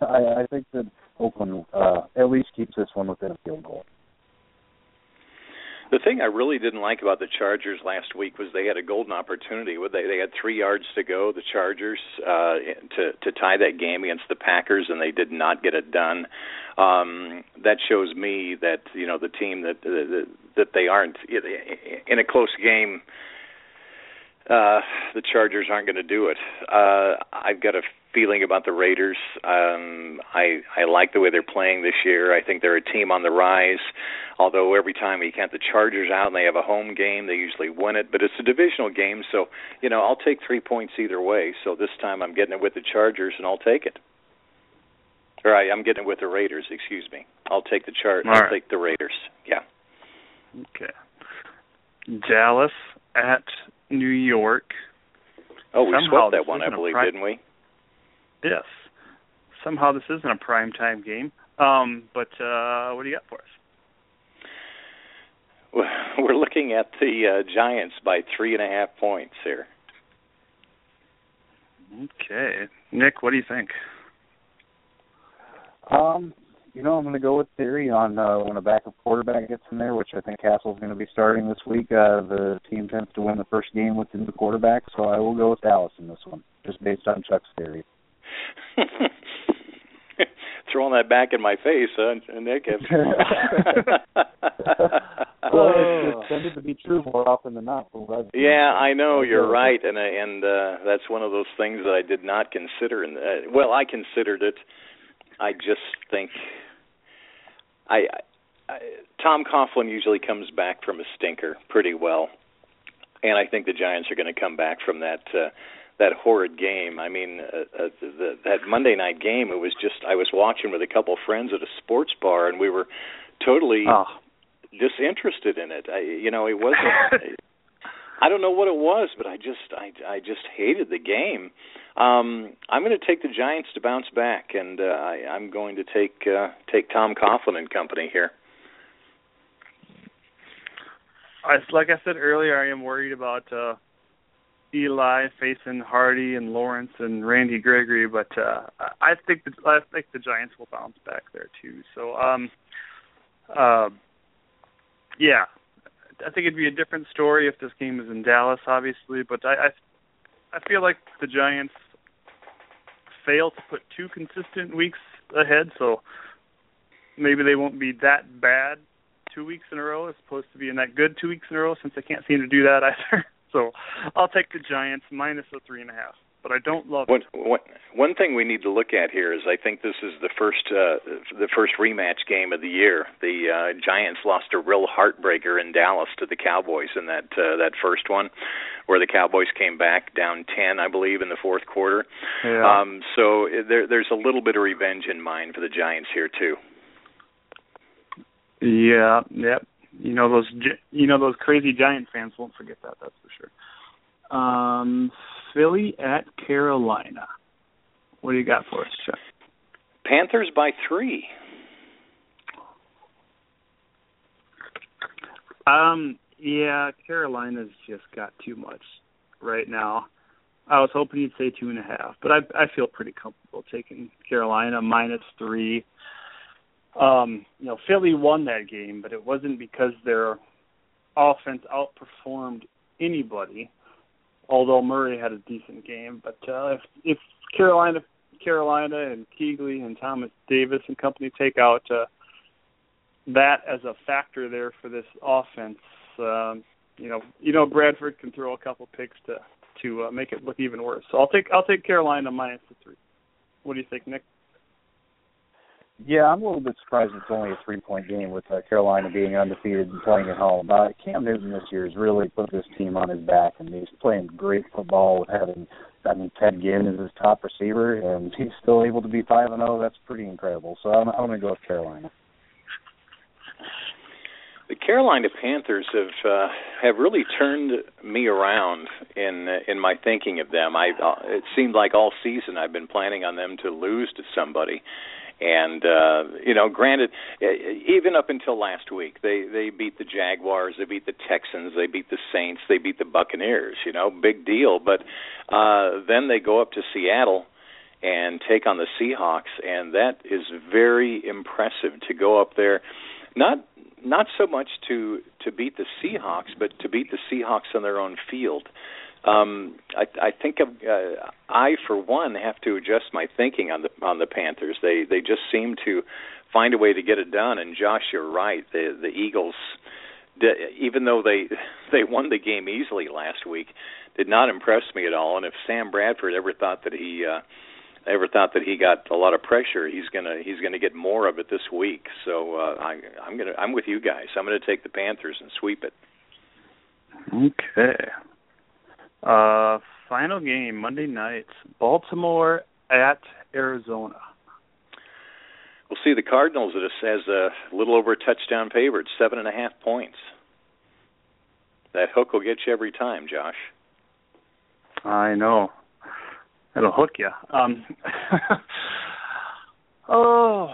I, I think that Oakland uh, at least keeps this one within a field goal. The thing I really didn't like about the Chargers last week was they had a golden opportunity. They they had three yards to go, the Chargers, uh, to to tie that game against the Packers, and they did not get it done. Um, that shows me that you know the team that that, that they aren't in a close game. Uh, the Chargers aren't going to do it. Uh, I've got a feeling about the Raiders. Um, I I like the way they're playing this year. I think they're a team on the rise. Although every time we count the Chargers out and they have a home game, they usually win it. But it's a divisional game, so you know I'll take three points either way. So this time I'm getting it with the Chargers, and I'll take it. Or I, I'm getting it with the Raiders. Excuse me. I'll take the chart. I'll right. take the Raiders. Yeah. Okay. Dallas at New York. Oh, we Somehow swept that one, I believe, pri- didn't we? Yes. Somehow this isn't a prime time game. Um, but uh, what do you got for us? <laughs> We're looking at the uh, Giants by three and a half points here. Okay, Nick, what do you think? Um, you know, I'm going to go with theory on uh, when a backup quarterback gets in there, which I think Cassel's going to be starting this week. Uh, the team tends to win the first game with the new quarterback, so I will go with Dallas in this one, just based on Chuck's theory. <laughs> Throwing that back in my face, huh, Nick? <laughs> <laughs> well, it's, tended to be true more often than not. from what I've seen. Yeah, I know you're right, and I- and uh, that's one of those things that I did not consider. And uh, well, I considered it. I just think I, I Tom Coughlin usually comes back from a stinker pretty well, and I think the Giants are going to come back from that. Uh, that horrid game. I mean, uh, uh, the, that Monday night game. It was just I was watching with a couple friends at a sports bar, and we were totally Oh, disinterested in it. I, you know, it wasn't. <laughs> I don't know what it was, but I just I I just hated the game. Um I'm going to take the Giants to bounce back and uh I I'm going to take uh take Tom Coughlin and company here. I like I said earlier, I am worried about uh Eli facing Hardy and Lawrence and Randy Gregory, but uh I think the I think the Giants will bounce back there too. So um uh yeah. I think it'd be a different story if this game was in Dallas obviously, but I I, I feel like the Giants fail to put two consistent weeks ahead, so maybe they won't be that bad two weeks in a row as opposed to being that good two weeks in a row since they can't seem to do that either. <laughs> So I'll take the Giants minus the three and a half. But I don't love one, it. One, one thing we need to look at here is I think this is the first uh, the first rematch game of the year. The uh, Giants lost a real heartbreaker in Dallas to the Cowboys in that uh, that first one, where the Cowboys came back down ten, I believe, in the fourth quarter. Yeah. Um, so there, there's a little bit of revenge in mind for the Giants here too. Yeah, yep. You know those you know those crazy Giant fans won't forget that. That's for sure. Um, Philly at Carolina. What do you got for us, Chuck? Panthers by three. Um, yeah, Carolina's just got too much right now. I was hoping you'd say two and a half, but I I feel pretty comfortable taking Carolina minus three. Um, you know, Philly won that game, but it wasn't because their offense outperformed anybody. Although Murray had a decent game, but uh, if, if Carolina, Carolina and Kuechly and Thomas Davis and company take out uh, that as a factor there for this offense, um, you know, you know Bradford can throw a couple picks to to uh, make it look even worse. So I'll take I'll take Carolina minus the three. What do you think, Nick? Yeah, I'm a little bit surprised it's only a three point game with uh, Carolina being undefeated and playing at home. Uh, Cam Newton this year has really put this team on his back, and he's playing great football with having I mean Ted Ginn as his top receiver, and he's still able to be five and zero. That's pretty incredible. So I'm, I'm going to go with Carolina. The Carolina Panthers have uh, have really turned me around in in my thinking of them. I uh, it seemed like all season I've been planning on them to lose to somebody, and uh you know granted even up until last week they they beat the jaguars they beat the texans they beat the saints they beat the buccaneers you know big deal. But uh then they go up to seattle and take on the seahawks and that is very impressive to go up there. Not not so much to to beat the seahawks but to beat the seahawks on their own field um, I, I think of, uh, I, for one, have to adjust my thinking on the on the Panthers. They they just seem to find a way to get it done. And Josh, you're right. The the Eagles, even though they <laughs> they won the game easily last week, did not impress me at all. And if Sam Bradford ever thought that he uh, ever thought that he got a lot of pressure, he's gonna he's gonna get more of it this week. So uh, I, I'm gonna I'm with you guys. I'm gonna take the Panthers and sweep it. Okay. Uh, final game Monday night: Baltimore at Arizona. We'll see the Cardinals as a little over a touchdown favorite, seven and a half points. That hook will get you every time, Josh. I know. It'll hook you. Um, <laughs> oh,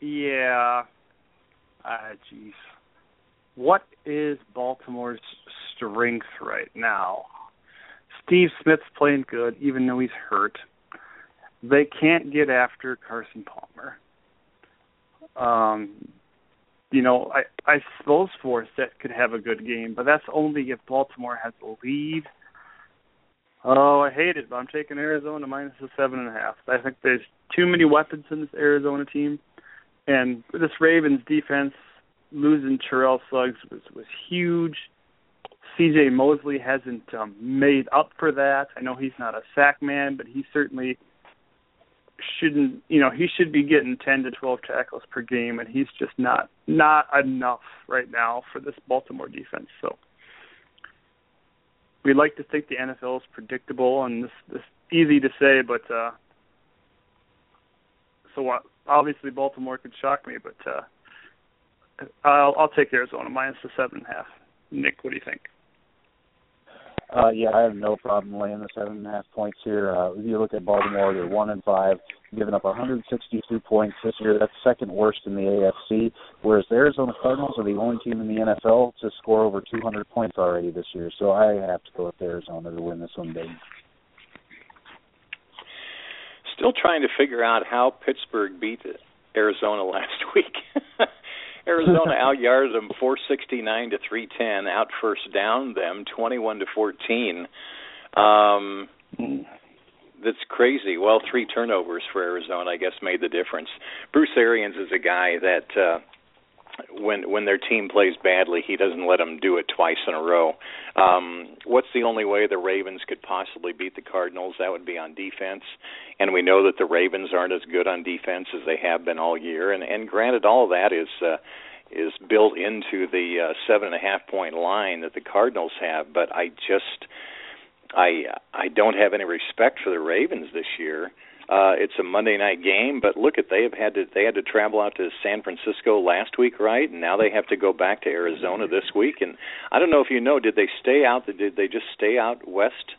yeah. Ah, jeez what is Baltimore's strength right now? Steve Smith's playing good, even though he's hurt. They can't get after Carson Palmer. Um, you know, I I suppose Forsett could have a good game, but that's only if Baltimore has a lead. Oh, I hate it, but I'm taking Arizona minus the seven and a half. I think there's too many weapons in this Arizona team, and this Ravens defense losing Terrell Suggs was was huge. C.J. Mosley hasn't um, made up for that. I know he's not a sack man, but he certainly shouldn't. You know, he should be getting 10 to 12 tackles per game, and he's just not not enough right now for this Baltimore defense. So we like to think the NFL is predictable, and this this easy to say, but uh, so? Obviously, Baltimore could shock me, but. uh I'll, I'll take Arizona minus the seven and a half. Nick, what do you think? Uh, yeah, I have no problem laying the seven and a half points here. Uh, if you look at Baltimore, they're one and five, giving up 162 points this year. That's second worst in the AFC. Whereas the Arizona Cardinals are the only team in the NFL to score over 200 points already this year. So I have to go with Arizona to win this one big. Still trying to figure out how Pittsburgh beat Arizona <laughs> last week. Arizona out yards them 469 to 310, out first down them 21 to 14. Um, that's crazy. Well, three turnovers for Arizona, I guess, made the difference. Bruce Arians is a guy that uh, when when their team plays badly, he doesn't let them do it twice in a row. Um, what's the only way the Ravens could possibly beat the Cardinals? That would be on defense, and we know that the Ravens aren't as good on defense as they have been all year. And and granted, all of that is. Uh, is built into the uh, seven and a half point line that the Cardinals have, but I just I I don't have any respect for the Ravens this year. Uh, it's a Monday night game, but look at they have had to they had to travel out to San Francisco last week, right? And now they have to go back to Arizona this week. And I don't know if you know, did they stay out? Did they just stay out west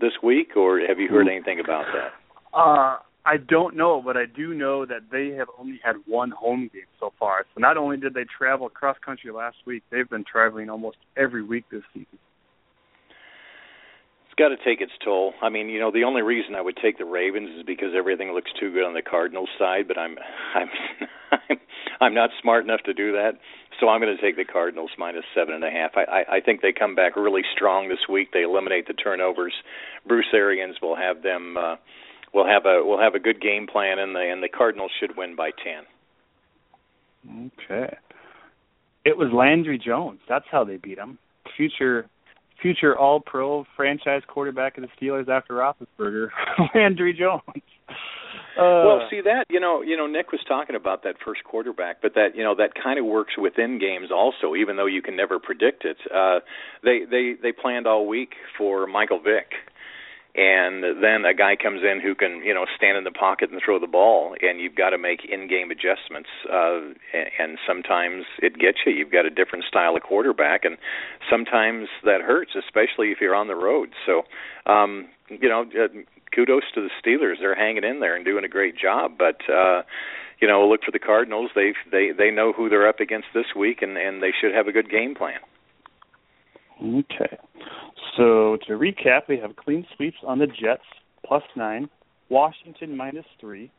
this week, or have you heard anything about that? Uh, I don't know, but I do know that they have only had one home game so far. So not only did they travel across country last week, they've been traveling almost every week this season got to take its toll. I mean, you know, the only reason I would take the Ravens is because everything looks too good on the Cardinals side, but I'm <laughs> I'm I'm, not smart enough to do that. So I'm going to take the Cardinals minus seven and a half. I, I I think they come back really strong this week. They eliminate the turnovers. Bruce Arians will have them. uh will have a will have a good game plan, and the and the Cardinals should win by ten. Okay. It was Landry Jones. That's how they beat him. Future future All Pro franchise quarterback of the Steelers after Roethlisberger, <laughs> Landry Jones. Uh, well, see that you know, you know, Nick was talking about that first quarterback, but that you know that kind of works within games also, even though you can never predict it. Uh, they they they planned all week for Michael Vick, and then a guy comes in who can you know stand in the pocket and throw the ball and you've got to make in-game adjustments uh and sometimes it gets you. You've got a different style of quarterback and sometimes that hurts especially if you're on the road. So um you know uh, kudos to the Steelers. They're hanging in there and doing a great job but uh you know look for the Cardinals. They they they know who they're up against this week and and they should have a good game plan Okay. So to recap, we have clean sweeps on the Jets plus nine, Washington minus three,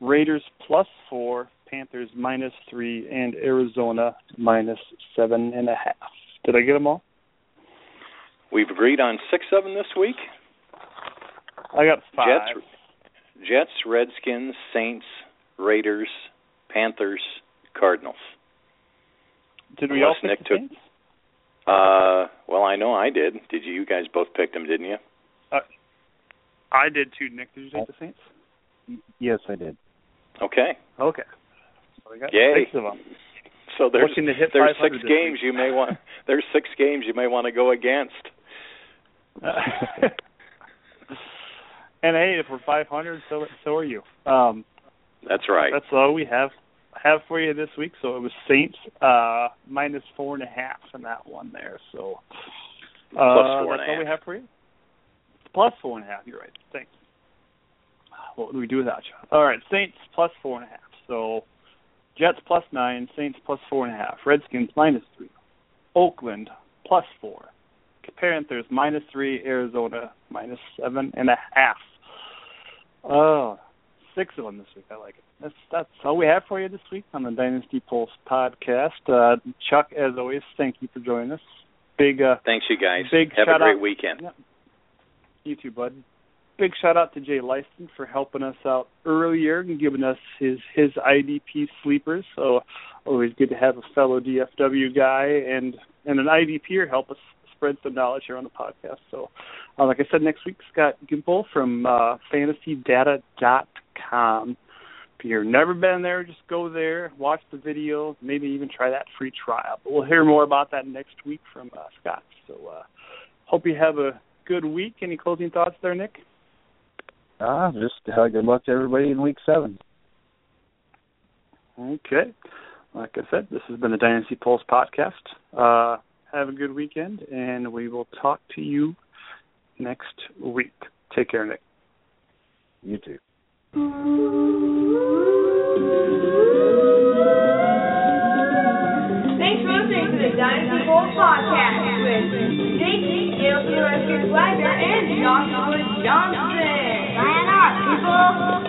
Raiders plus four, Panthers minus three, and Arizona minus seven and a half. Did I get them all? We've agreed on six of them this week. I got five. Jets, Jets, Redskins, Saints, Raiders, Panthers, Cardinals. Did we Unless all pick Nick took, Saints? Uh, well, I know I did. Did you? You guys both picked them, didn't you? Uh, I did too. Nick, did you take the Saints? Yes, I did. Okay. Okay. So we got Yay. six of them. So there's to hit there's six games week. you may want. <laughs> There's six games you may want to go against. <laughs> and hey, if we're 500, so so are you. Um, That's right. That's all we have have for you this week. So it was Saints uh, minus four and a half in that one there. So uh, Plus four and that's a all we have for you. Plus four and a half. You're right. Thanks. What would we do without you? All right, Saints plus four and a half. So Jets plus nine, Saints plus four and a half, Redskins minus three, Oakland plus four, Panthers minus three, Arizona minus seven and a half. Oh, six of them this week. I like it. That's that's all we have for you this week on the Dynasty Pulse podcast. Uh, Chuck, as always, thank you for joining us. Big uh, Thanks, you guys. Big Have a great out. weekend. Yeah. You too, bud. Big shout out to Jay Lyston for helping us out earlier and giving us his his IDP sleepers. So always good to have a fellow DFW guy and and an IDPer help us spread some knowledge here on the podcast. So, uh, like I said, next week Scott Gimple from uh, FantasyData.com. If you've never been there, just go there, watch the video, maybe even try that free trial. But we'll hear more about that next week from uh, Scott. So, uh, hope you have a good week. Any closing thoughts there, Nick? Ah, just uh, good luck to everybody in week seven. Okay. Like I said, this has been the Dynasty Pulse podcast. Uh, have a good weekend, and we will talk to you next week. Take care, Nick. You too. Thanks for listening to the Dynasty Pulse podcast with Jake, Gail, Taylor, Wagner, and Joshua Johnson. Lion people.